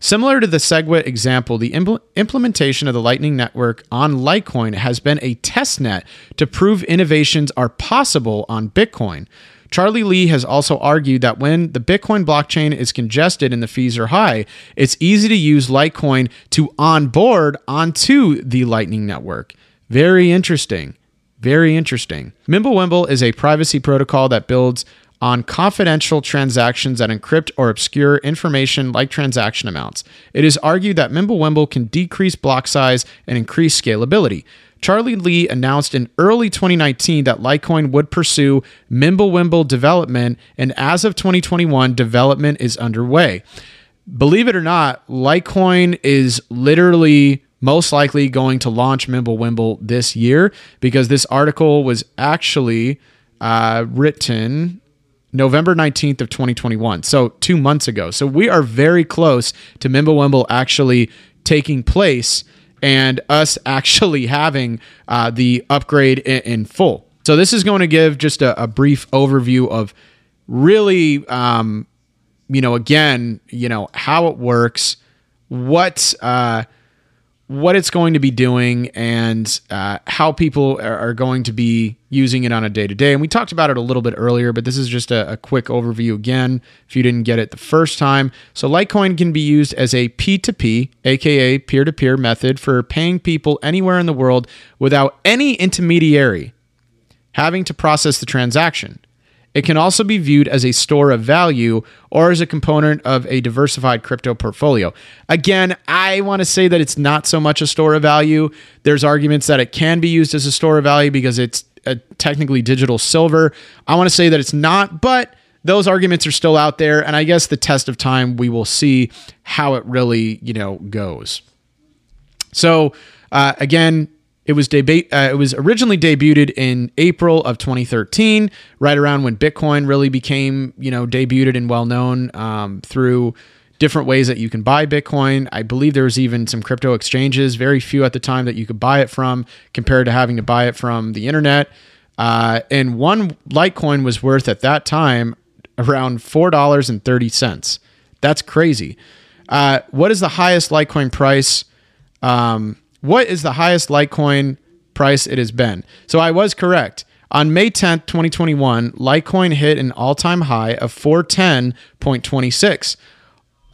Similar to the SegWit example, the impl- implementation of the Lightning Network on Litecoin has been a test net to prove innovations are possible on Bitcoin. Charlie Lee has also argued that when the Bitcoin blockchain is congested and the fees are high, it's easy to use Litecoin to onboard onto the Lightning Network. Very interesting. Very interesting. Mimblewimble is a privacy protocol that builds on confidential transactions that encrypt or obscure information like transaction amounts. It is argued that Mimblewimble can decrease block size and increase scalability. Charlie Lee announced in early 2019 that Litecoin would pursue Mimblewimble development, and as of 2021, development is underway. Believe it or not, Litecoin is literally most likely going to launch Mimblewimble this year because this article was actually uh, written November 19th of 2021. So 2 months ago. So we are very close to Mimblewimble actually taking place and us actually having uh, the upgrade in, in, full. So this is going to give just a, a brief overview of really, um, you know, again, you know, how it works, what, uh, what it's going to be doing and uh, how people are, going to be using it on a day to day. And we talked about it a little bit earlier, but this is just a, a, quick overview again if you didn't get it the first time. So, Litecoin can be used as a P2P, aka peer to peer method for paying people anywhere in the world without any intermediary having to process the transaction. It can also be viewed as a store of value or as a component of a diversified crypto portfolio. Again, I want to say that it's not so much a store of value. There's arguments that it can be used as a store of value because it's a technically digital silver. I want to say that it's not, but those arguments are still out there and I guess the test of time we will see how it really, you know, goes. So, uh, again, it was debate. Uh, it was originally debuted in April of 2013, right around when Bitcoin really became, you know, debuted and well known um, through different ways that you can buy Bitcoin. I believe there was even some crypto exchanges, very few at the time that you could buy it from, compared to having to buy it from the internet. Uh, and one Litecoin was worth at that time around four dollars and thirty cents. That's crazy. Uh, what is the highest Litecoin price? Um, what is the highest Litecoin price it has been? So I was correct. On May 10th, 2021, Litecoin hit an all time high of 410.26.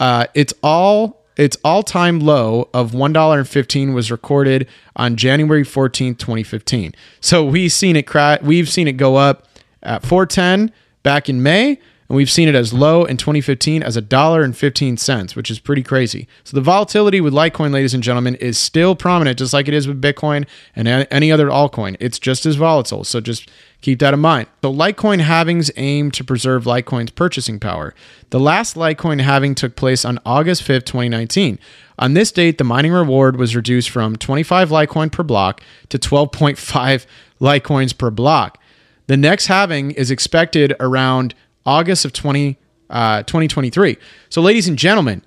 Uh, it's all its all-time low of $1.15 was recorded on January 14th, 2015. So we've seen it we've seen it go up at 410 back in May and we've seen it as low in 2015 as a dollar and 15 cents, which is pretty crazy. So the volatility with Litecoin, ladies and gentlemen, is still prominent, just like it is with Bitcoin and any other altcoin. It's just as volatile. So just keep that in mind. So Litecoin halvings aim to preserve Litecoin's purchasing power. The last Litecoin halving took place on August 5th, 2019. On this date, the mining reward was reduced from 25 Litecoin per block to 12.5 Litecoins per block. The next halving is expected around August of 20, uh, 2023. So, ladies and gentlemen,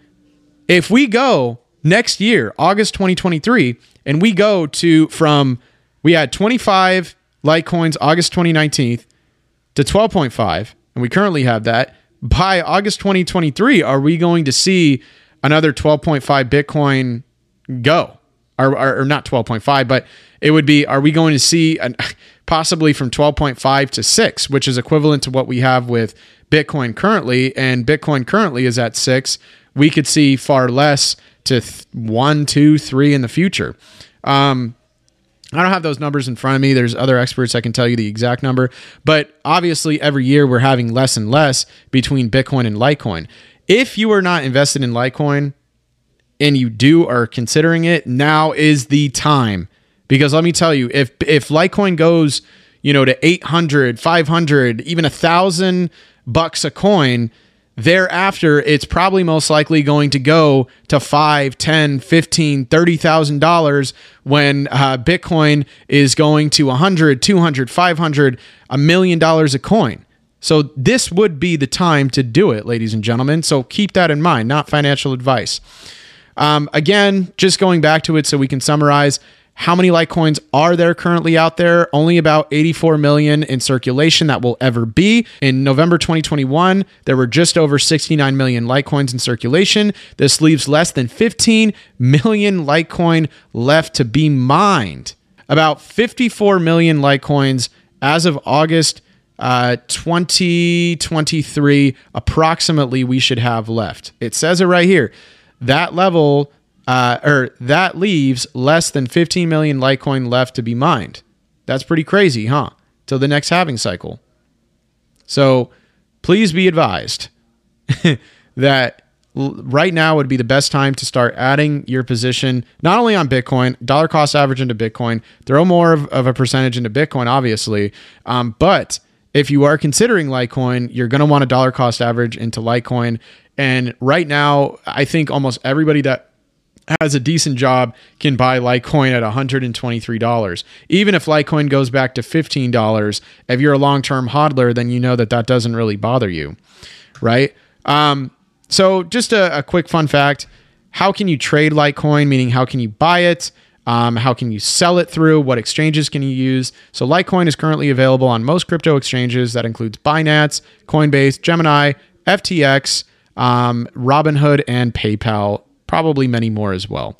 if we go next year, August 2023, and we go to from, we had 25 Litecoins August 2019 to 12.5, and we currently have that. By August 2023, are we going to see another 12.5 Bitcoin go? Or, or, or not 12.5, but it would be, are we going to see an, possibly from 12.5 to 6, which is equivalent to what we have with Bitcoin currently, and Bitcoin currently is at 6. We could see far less to th- 1, 2, 3 in the future. Um, I don't have those numbers in front of me. There's other experts that can tell you the exact number, but obviously every year we're having less and less between Bitcoin and Litecoin. If you are not invested in Litecoin and you do are considering it, now is the time because let me tell you, if if Litecoin goes, you know, to 800, 500, even a thousand bucks a coin, thereafter it's probably most likely going to go to 5 10 15 30000 dollars when uh, bitcoin is going to 100 200 500 a million dollars a coin. So this would be the time to do it ladies and gentlemen. So keep that in mind not financial advice. Um, again just going back to it so we can summarize how many Litecoins are there currently out there? Only about 84 million in circulation that will ever be. In November 2021, there were just over 69 million Litecoins in circulation. This leaves less than 15 million Litecoin left to be mined. About 54 million Litecoins as of August uh, 2023 approximately we should have left. It says it right here. That level uh, or that leaves less than 15 million Litecoin left to be mined. That's pretty crazy, huh? Till the next halving cycle. So please be advised that right now would be the best time to start adding your position not only on Bitcoin, dollar cost average into Bitcoin, throw more of, of a percentage into Bitcoin, obviously, um, but if you are considering Litecoin, you're going to want a dollar cost average into Litecoin. And right now, I think almost everybody that has a decent job can buy Litecoin at $123. Even if Litecoin goes back to $15, if you're a long term hodler, then you know that that doesn't really bother you, right? Um, so, just a, a, quick fun fact how can you trade Litecoin? Meaning, how can you buy it? Um, how can you sell it through? What exchanges can you use? So, Litecoin is currently available on most crypto exchanges. That includes Binance, Coinbase, Gemini, FTX, um, Robinhood, and PayPal. Probably many more as well.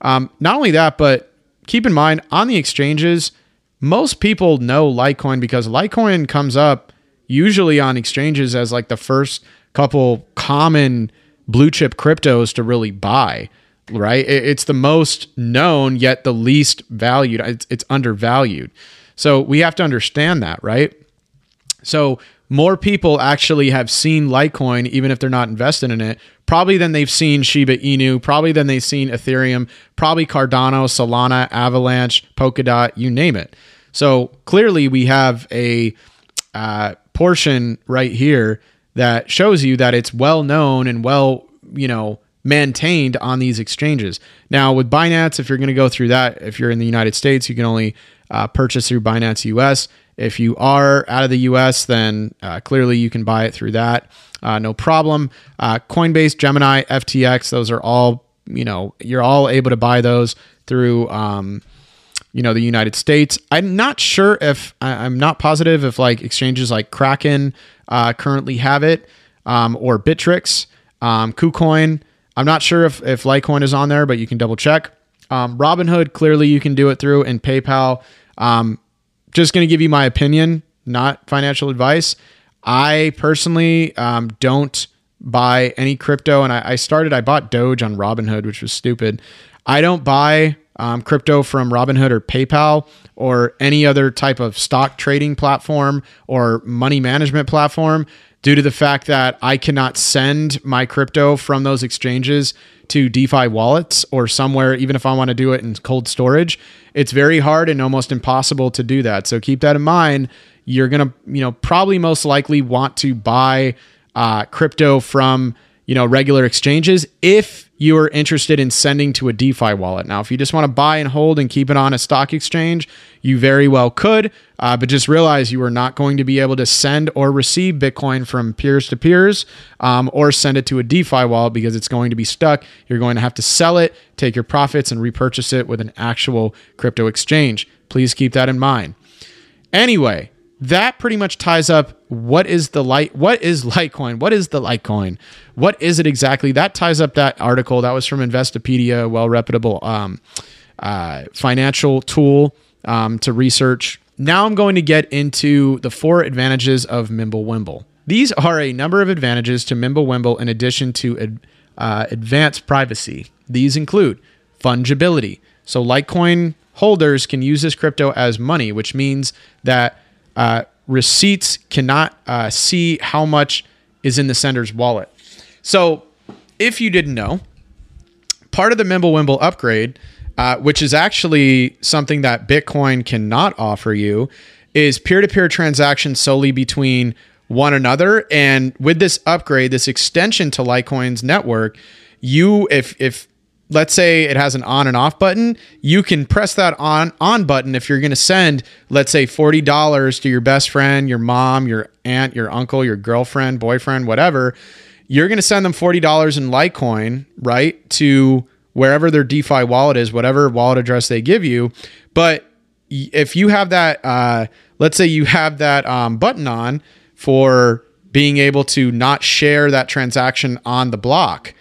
Um, not only that, but keep in mind on the exchanges, most people know Litecoin because Litecoin comes up usually on exchanges as like the first couple common blue chip cryptos to really buy right? It's the most known yet the least valued. It's, it's undervalued. So we have to understand that, right? So more people actually have seen Litecoin, even if they're not invested in it, probably than they've seen Shiba Inu, probably than they've seen Ethereum, probably Cardano, Solana, Avalanche, Polkadot, you name it. So clearly we have a uh, portion right here that shows you that it's well known and well, you know, maintained on these exchanges. Now, with Binance, if you're going to go through that, if you're in the United States, you can only uh, purchase through Binance US. If you are out of the US, then uh, clearly you can buy it through that. Uh, no problem. Uh, Coinbase, Gemini, FTX, those are all, you know, you're all able to buy those through. Um, you know the United States. I'm not sure if I'm not positive if like exchanges like Kraken uh, currently have it um, or Bittrex, um, KuCoin. I'm not sure if, if Litecoin is on there, but you can double check. Um, Robinhood, clearly you can do it through, and PayPal. Um, just going to give you my opinion, not financial advice. I personally um, don't buy any crypto, and I, I, started, I bought Doge on Robinhood, which was stupid. I don't buy um, crypto from Robinhood or PayPal or any other type of stock trading platform or money management platform due to the fact that I cannot send my crypto from those exchanges to DeFi wallets or somewhere, even if I want to do it in cold storage. It's very hard and almost impossible to do that. So keep that in mind. You're going to, you know, probably most likely want to buy uh, crypto from, you know, regular exchanges if you are interested in sending to a DeFi wallet. Now, if you just want to buy and hold and keep it on a stock exchange, you very well could, uh, but just realize you are not going to be able to send or receive Bitcoin from peers to peers um, or send it to a DeFi wallet because it's going to be stuck. You're going to have to sell it, take your profits, and repurchase it with an actual crypto exchange. Please keep that in mind. Anyway, that pretty much ties up what is the light what is litecoin? What is the litecoin? What is it exactly? That ties up that article. That was from investopedia well reputable um, uh, financial tool um, to research. Now i'm going to get into the four advantages of mimblewimble. These are a number of advantages to mimblewimble in addition to uh, advanced privacy. These include fungibility. So litecoin holders can use this crypto as money which means that uh, receipts cannot uh, see how much is in the sender's wallet. So, if you didn't know, part of the Mimblewimble upgrade, uh, which is actually something that Bitcoin cannot offer you, is peer to peer transactions solely between one another. And with this upgrade, this extension to Litecoin's network, you, if, if let's say it has an on and off button, you can press that on on button if you're going to send let's say $40 to your best friend, your mom, your aunt, your uncle, your girlfriend, boyfriend, whatever. You're going to send them $40 in Litecoin, right? To wherever their DeFi wallet is, whatever wallet address they give you. But if you have that uh, let's say you have that um, button on for being able to not share that transaction on the block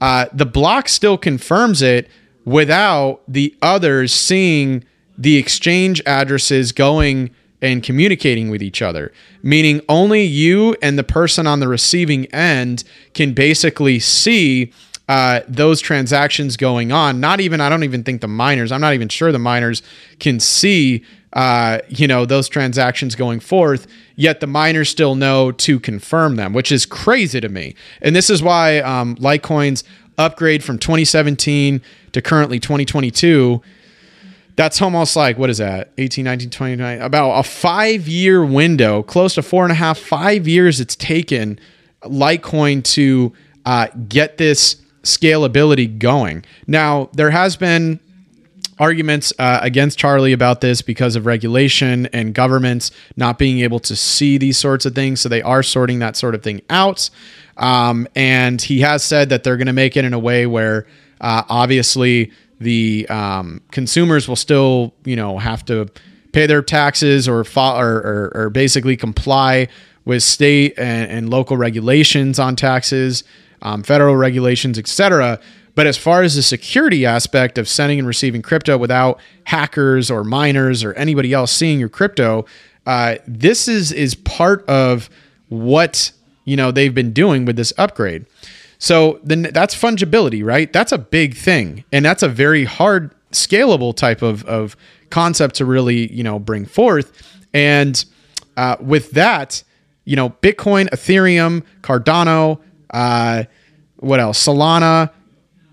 uh, the block still confirms it without the others seeing the exchange addresses going and communicating with each other, meaning only you and the person on the receiving end can basically see uh, those transactions going on. Not even, I don't even think the miners, I'm not even sure the miners can see, uh, you know, those transactions going forth, yet the miners still know to confirm them, which is crazy to me. And this is why um, Litecoin's upgrade from 2017 to currently 2022 that's almost like what is that 18 19 29 about a five year window close to four and a half five years it's taken litecoin to uh, get this scalability going. Now, there has been arguments uh, against Charlie about this because of regulation and governments not being able to see these sorts of things. So they are sorting that sort of thing out. Um, and he has said that they're going to make it in a way where uh, obviously the um, consumers will still, you know, have to pay their taxes or, fo- or, or, or basically comply with state and, and local regulations on taxes um, federal regulations, etc. But as far as the security aspect of sending and receiving crypto without hackers or miners or anybody else seeing your crypto, uh, this is is part of what you know they've been doing with this upgrade. So then that's fungibility, right? That's a big thing, and that's a very hard scalable type of of concept to really you know bring forth. And uh, with that, you know, Bitcoin, Ethereum, Cardano, uh, what else? Solana,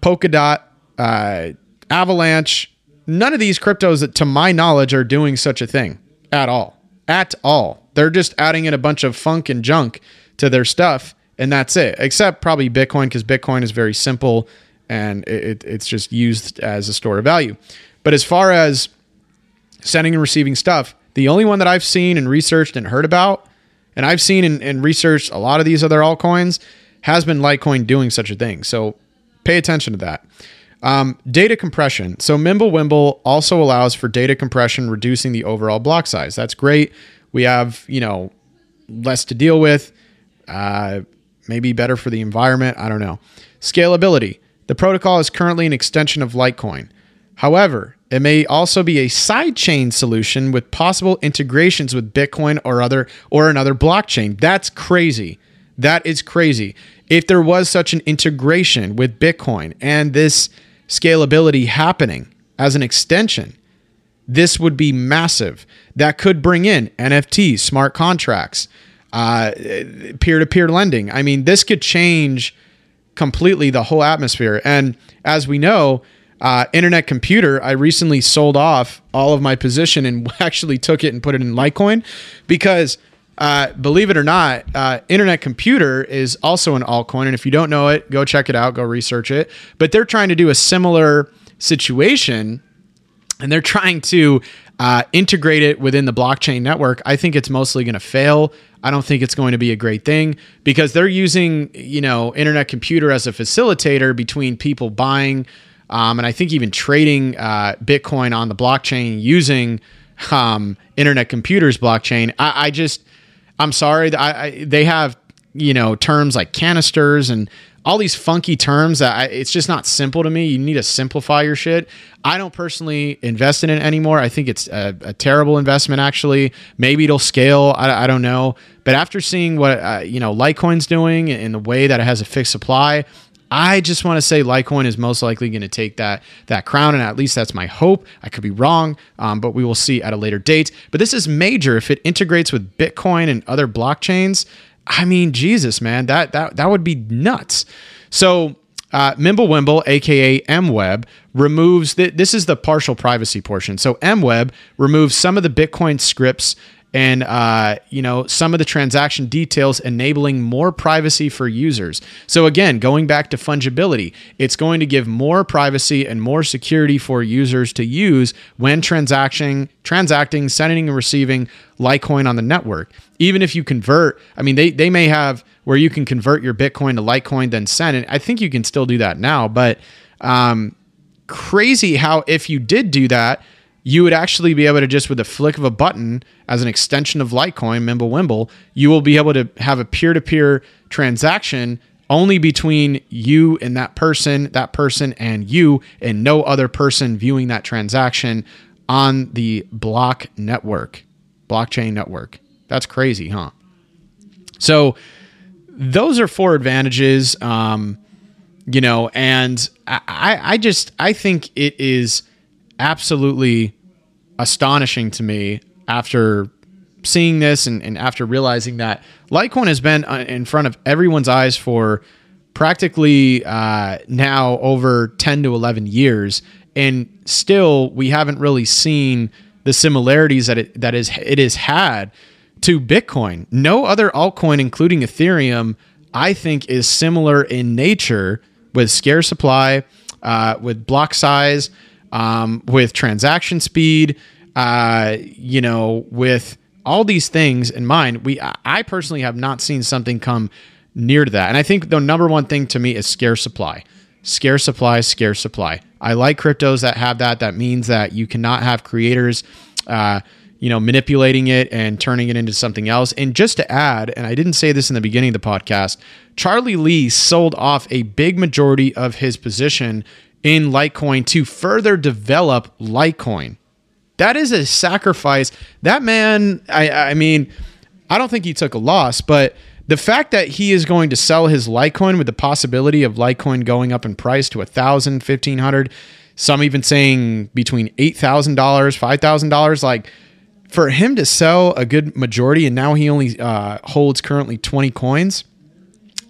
Polkadot, uh, Avalanche. None of these cryptos that, to my knowledge, are doing such a thing at all. At all. They're just adding in a bunch of funk and junk to their stuff, and that's it. Except probably Bitcoin, because Bitcoin is very simple and it, it's just used as a store of value. But as far as sending and receiving stuff, the only one that I've seen and researched and heard about, and I've seen and, and researched a lot of these other altcoins, has been Litecoin doing such a thing. So pay attention to that. Um, data compression. So Mimblewimble also allows for data compression, reducing the overall block size. That's great. We have, you know, less to deal with. Uh, maybe better for the environment. I don't know. Scalability. The protocol is currently an extension of Litecoin. However, it may also be a sidechain solution with possible integrations with Bitcoin or other or another blockchain. That's crazy. That is crazy. If there was such an integration with Bitcoin and this scalability happening as an extension, this would be massive. That could bring in NFTs, smart contracts, peer to peer lending. I mean, this could change completely the whole atmosphere. And as we know, uh, Internet Computer, I recently sold off all of my position and actually took it and put it in Litecoin because uh, believe it or not, uh, Internet Computer is also an altcoin. And if you don't know it, go check it out, go research it. But they're trying to do a similar situation and they're trying to uh, integrate it within the blockchain network. I think it's mostly going to fail. I don't think it's going to be a great thing because they're using, you know, Internet Computer as a facilitator between people buying um, and I think even trading uh, Bitcoin on the blockchain using um, Internet Computer's blockchain. I, I just I'm sorry. I, I, they have you know terms like canisters and all these funky terms that I, it's just not simple to me. You need to simplify your shit. I don't personally invest in it anymore. I think it's a, a terrible investment. Actually, maybe it'll scale. I, I don't know. But after seeing what uh, you know Litecoin's doing and the way that it has a fixed supply, I just want to say Litecoin is most likely going to take that that crown, and at least that's my hope. I could be wrong, um, but we will see at a later date. But this is major if it integrates with Bitcoin and other blockchains. I mean, Jesus, man, that that that would be nuts. So uh, Mimblewimble, aka MWeb, removes the, this is the partial privacy portion. So MWeb removes some of the Bitcoin scripts and uh, you know some of the transaction details enabling more privacy for users. So again going back to fungibility it's going to give more privacy and more security for users to use when transacting transacting sending and receiving litecoin on the network. Even if you convert i mean they, they may have where you can convert your bitcoin to litecoin then send it. I think you can still do that now but um, crazy how if you did do that you would actually be able to just with a flick of a button as an extension of Litecoin, Mimblewimble, you will be able to have a peer-to-peer transaction only between you and that person, that person and you, and no other person viewing that transaction on the block network. blockchain network. That's crazy, huh? So those are four advantages. Um, you know, and I, I just I think it is absolutely astonishing to me after seeing this and, and after realizing that Litecoin has been uh, in front of everyone's eyes for practically uh, now over 10 to 11 years and still we haven't really seen the similarities that it that is it has had to Bitcoin. No other altcoin including Ethereum I think is similar in nature with scarce supply, uh, with block size, um, with transaction speed, uh, you know, with all these things in mind. We, I personally have not seen something come near to that. And I think the number one thing to me is scarce supply. Scarce supply, scarce supply. I like cryptos that have that. That means that you cannot have creators, uh, you know, manipulating it and turning it into something else. And just to add, and I didn't say this in the beginning of the podcast, Charlie Lee sold off a big majority of his position in Litecoin to further develop Litecoin. That is a sacrifice. That man, I, I mean, I don't think he took a loss, but the fact that he is going to sell his Litecoin with the possibility of Litecoin going up in price to a thousand, fifteen hundred, some even saying between eight thousand dollars, five thousand dollars, like for him to sell a good majority, and now he only uh, holds currently twenty coins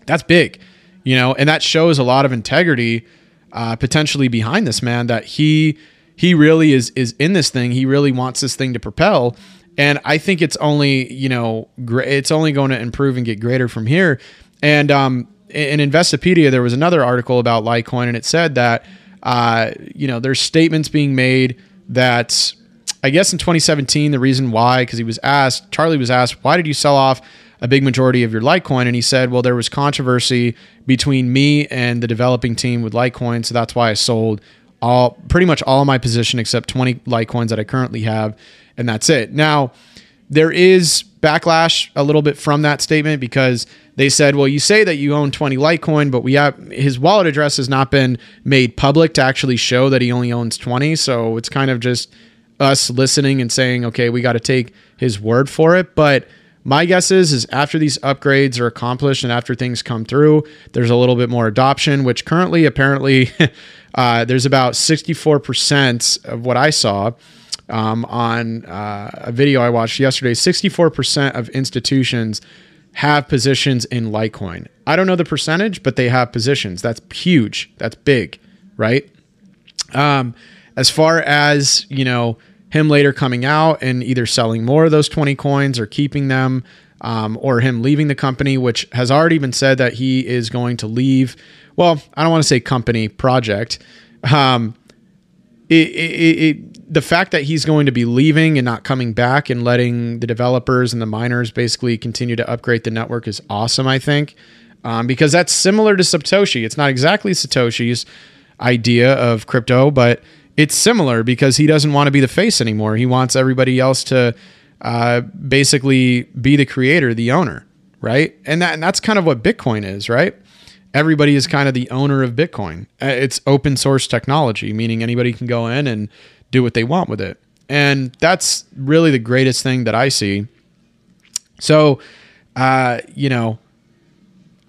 that's big, you know, and that shows a lot of integrity uh, potentially behind this man that he he really is is in this thing. He really wants this thing to propel, and I think it's only you know gr- it's only going to improve and get greater from here. And um, in Investopedia, there was another article about Litecoin, and it said that uh, you know there's statements being made that I guess in 2017 the reason why because he was asked Charlie was asked why did you sell off a big majority of your Litecoin. And he said, well, there was controversy between me and the developing team with Litecoin. So that's why I sold all pretty much all my position except 20 Litecoins that I currently have. And that's it. Now, there is backlash a little bit from that statement because they said, well, you say that you own 20 Litecoin, but we have his wallet address has not been made public to actually show that he only owns 20. So it's kind of just us listening and saying, okay, we got to take his word for it. But my guess is is after these upgrades are accomplished and after things come through, there's a little bit more adoption, which currently apparently uh, there's about 64% of what I saw um, on uh, a video I watched yesterday. 64% of institutions have positions in Litecoin. I don't know the percentage, but they have positions. That's huge. That's big, right? Um, as far as you know him later coming out and either selling more of those 20 coins or keeping them, um, or him leaving the company, which has already been said that he is going to leave. Well, I don't want to say company project. Um, it, it, it, the fact that he's going to be leaving and not coming back and letting the developers and the miners basically continue to upgrade the network is awesome, I think, um, because that's similar to Satoshi. It's not exactly Satoshi's idea of crypto, but it's similar because he doesn't want to be the face anymore. He wants everybody else to uh, basically be the creator, the owner, right? And that and that's kind of what Bitcoin is, right? Everybody is kind of the owner of Bitcoin. Uh, it's open source technology, meaning anybody can go in and do what they want with it. And that's really the greatest thing that I see. So, uh, you know,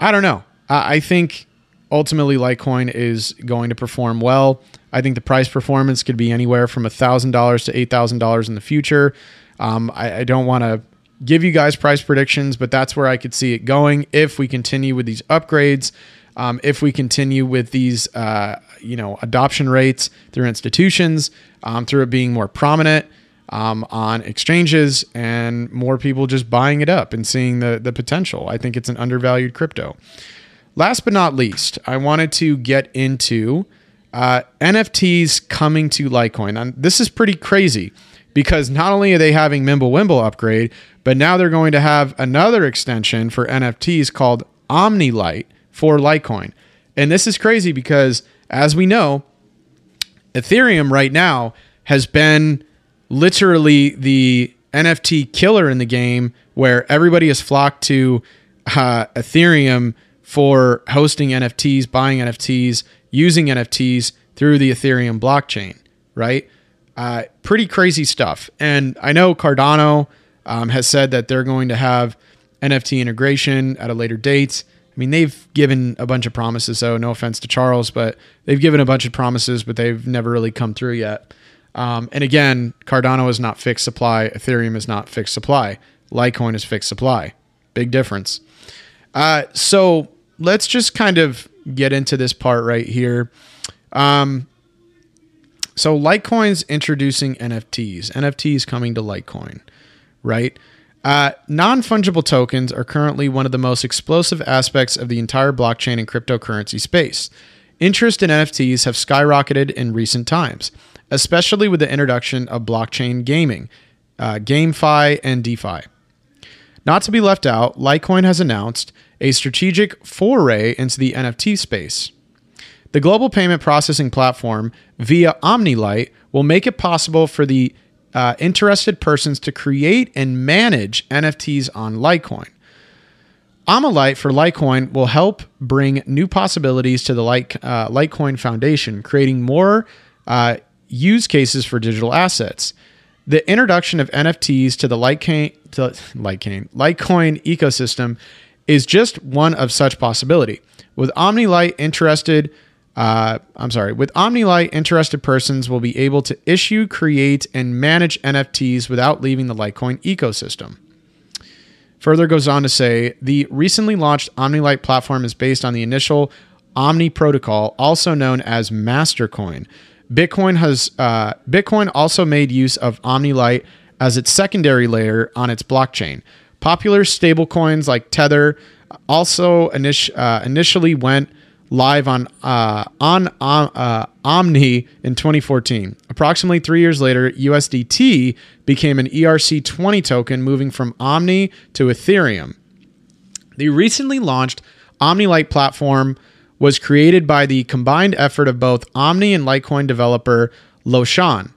I don't know. I, I think ultimately Litecoin is going to perform well. I think the price performance could be anywhere from $1,000 to $8,000 in the future. Um, I, I don't want to give you guys price predictions, but that's where I could see it going if we continue with these upgrades. Um, if we continue with these, uh, you know, adoption rates through institutions, um, through it being more prominent um, on exchanges, and more people just buying it up and seeing the the potential, I think it's an undervalued crypto. Last but not least, I wanted to get into uh, NFTs coming to Litecoin. And this is pretty crazy because not only are they having Mimblewimble upgrade, but now they're going to have another extension for NFTs called OmniLite for Litecoin. And this is crazy because, as we know, Ethereum right now has been literally the NFT killer in the game where everybody has flocked to uh, Ethereum for hosting NFTs, buying NFTs, using NFTs through the Ethereum blockchain, right? Uh, pretty crazy stuff. And I know Cardano um, has said that they're going to have NFT integration at a later date. I mean, they've given a bunch of promises, so no offense to Charles, but they've given a bunch of promises, but they've never really come through yet. Um, and again, Cardano is not fixed supply. Ethereum is not fixed supply. Litecoin is fixed supply. Big difference. Uh, so let's just kind of get into this part right here. Um, so Litecoin's introducing NFTs. NFTs coming to Litecoin, right? Uh, non fungible tokens are currently one of the most explosive aspects of the entire blockchain and cryptocurrency space. Interest in NFTs have skyrocketed in recent times, especially with the introduction of blockchain gaming, uh, GameFi, and DeFi. Not to be left out, Litecoin has announced a strategic foray into the NFT space. The global payment processing platform via OmniLite will make it possible for the uh, interested persons to create and manage NFTs on Litecoin. OmniLite for Litecoin will help bring new possibilities to the Lite, uh, Litecoin Foundation, creating more uh, use cases for digital assets. The introduction of NFTs to the Litecoin, to Litecoin, Litecoin ecosystem is just one of such possibility. With OmniLite interested, uh, I'm sorry, with OmniLite, interested persons will be able to issue, create, and manage NFTs without leaving the Litecoin ecosystem. Further goes on to say the recently launched OmniLite platform is based on the initial Omni protocol, also known as Mastercoin. Bitcoin has uh, Bitcoin also made use of OmniLite as its secondary layer on its blockchain. Popular stablecoins like Tether also init- uh, initially went live on uh, on uh, Omni in 2014. Approximately three years later, USDT became an ERC20 token, moving from Omni to Ethereum. The recently launched OmniLite platform was created by the combined effort of both Omni and Litecoin developer Loshan.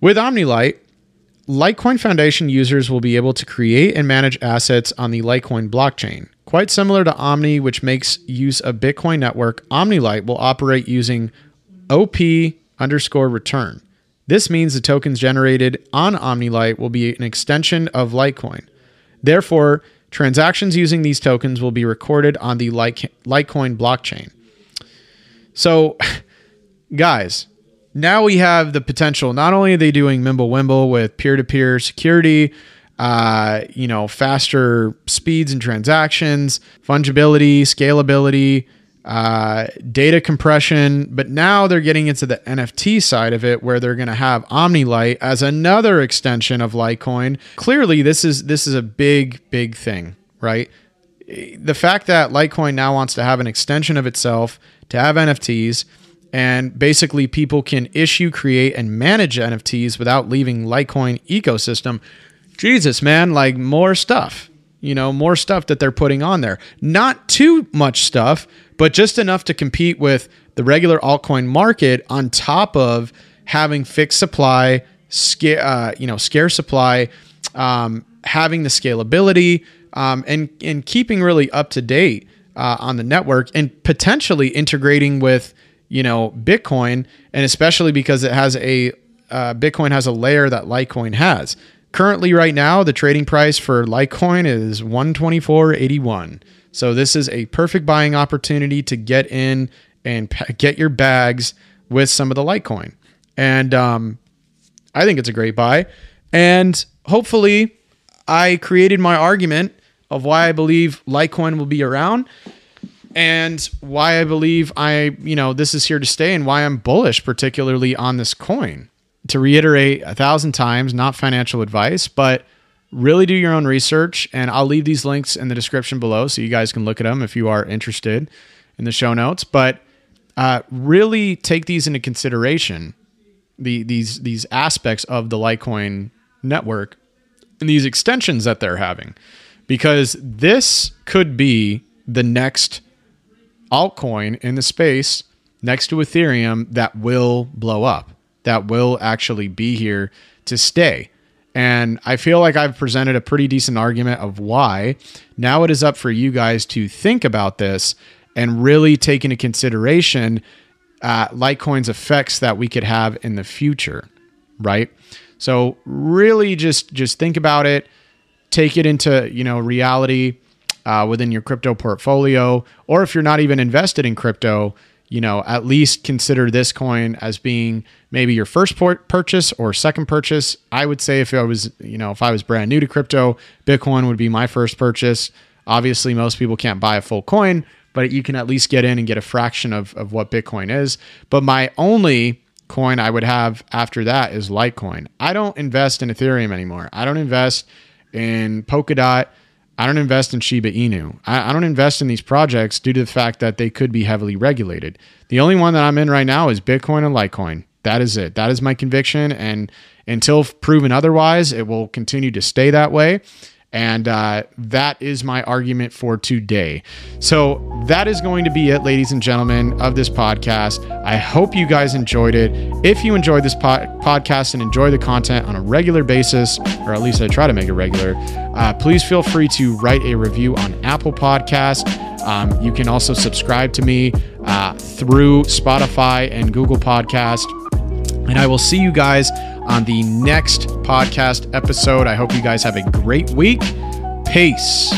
With OmniLite, Litecoin Foundation users will be able to create and manage assets on the Litecoin blockchain. Quite similar to Omni, which makes use of Bitcoin network, OmniLite will operate using OP underscore return. This means the tokens generated on OmniLite will be an extension of Litecoin. Therefore, transactions using these tokens will be recorded on the Litecoin blockchain. So, guys, now we have the potential. Not only are they doing Mimblewimble with peer-to-peer security, uh, you know, faster speeds and transactions, fungibility, scalability, uh, data compression. But now they're getting into the NFT side of it, where they're going to have OmniLite as another extension of Litecoin. Clearly, this is this is a big, big thing, right? The fact that Litecoin now wants to have an extension of itself to have NFTs. And basically, people can issue, create, and manage NFTs without leaving Litecoin ecosystem Jesus, man, like more stuff, you know, more stuff that they're putting on there. Not too much stuff, but just enough to compete with the regular altcoin market on top of having fixed supply, uh, you know, scarce supply, um, having the scalability, um, and, and keeping really up to date uh, on the network and potentially integrating with, you know, Bitcoin, and especially because it has a uh, Bitcoin has a layer that Litecoin has. Currently, right now, the trading price for Litecoin is 124.81. So this is a perfect buying opportunity to get in and get your bags with some of the Litecoin. And um, I think it's a great buy. And hopefully, I created my argument of why I believe Litecoin will be around and why I believe I, you know, this is here to stay and why I'm bullish, particularly on this coin to reiterate a thousand times, not financial advice, but really do your own research. And I'll leave these links in the description below so you guys can look at them if you are interested in the show notes. But uh, really take these into consideration the these these aspects of the Litecoin network and these extensions that they're having because this could be the next altcoin in the space next to Ethereum that will blow up that will actually be here to stay. And I feel like I've presented a pretty decent argument of why. Now it is up for you guys to think about this and really take into consideration uh, Litecoin's effects that we could have in the future. right? So really just just think about it, take it into, you know, reality uh, within your crypto portfolio or if you're not even invested in crypto, you know, at least consider this coin as being maybe your first purchase or second purchase. I would say if I was, you know, if I was brand new to crypto, Bitcoin would be my first purchase. Obviously, most people can't buy a full coin, but you can at least get in and get a fraction of, of what Bitcoin is. But my only coin I would have after that is Litecoin. I don't invest in Ethereum anymore. I don't invest in Polkadot. I don't invest in Shiba Inu. I, I, don't invest in these projects due to the fact that they could be heavily regulated. The only one that I'm in right now is Bitcoin and Litecoin. That is it. That is my conviction. And until proven otherwise, it will continue to stay that way. And uh, that is my argument for today. So, that is going to be it, ladies and gentlemen, of this podcast. I hope you guys enjoyed it. If you enjoyed this po- podcast and enjoy the content on a regular basis, or at least I try to make it regular, uh, please feel free to write a review on Apple Podcast. Um, you can also subscribe to me uh, through Spotify and Google Podcast. And I will see you guys on the next podcast episode. I hope you guys have a great week. Peace.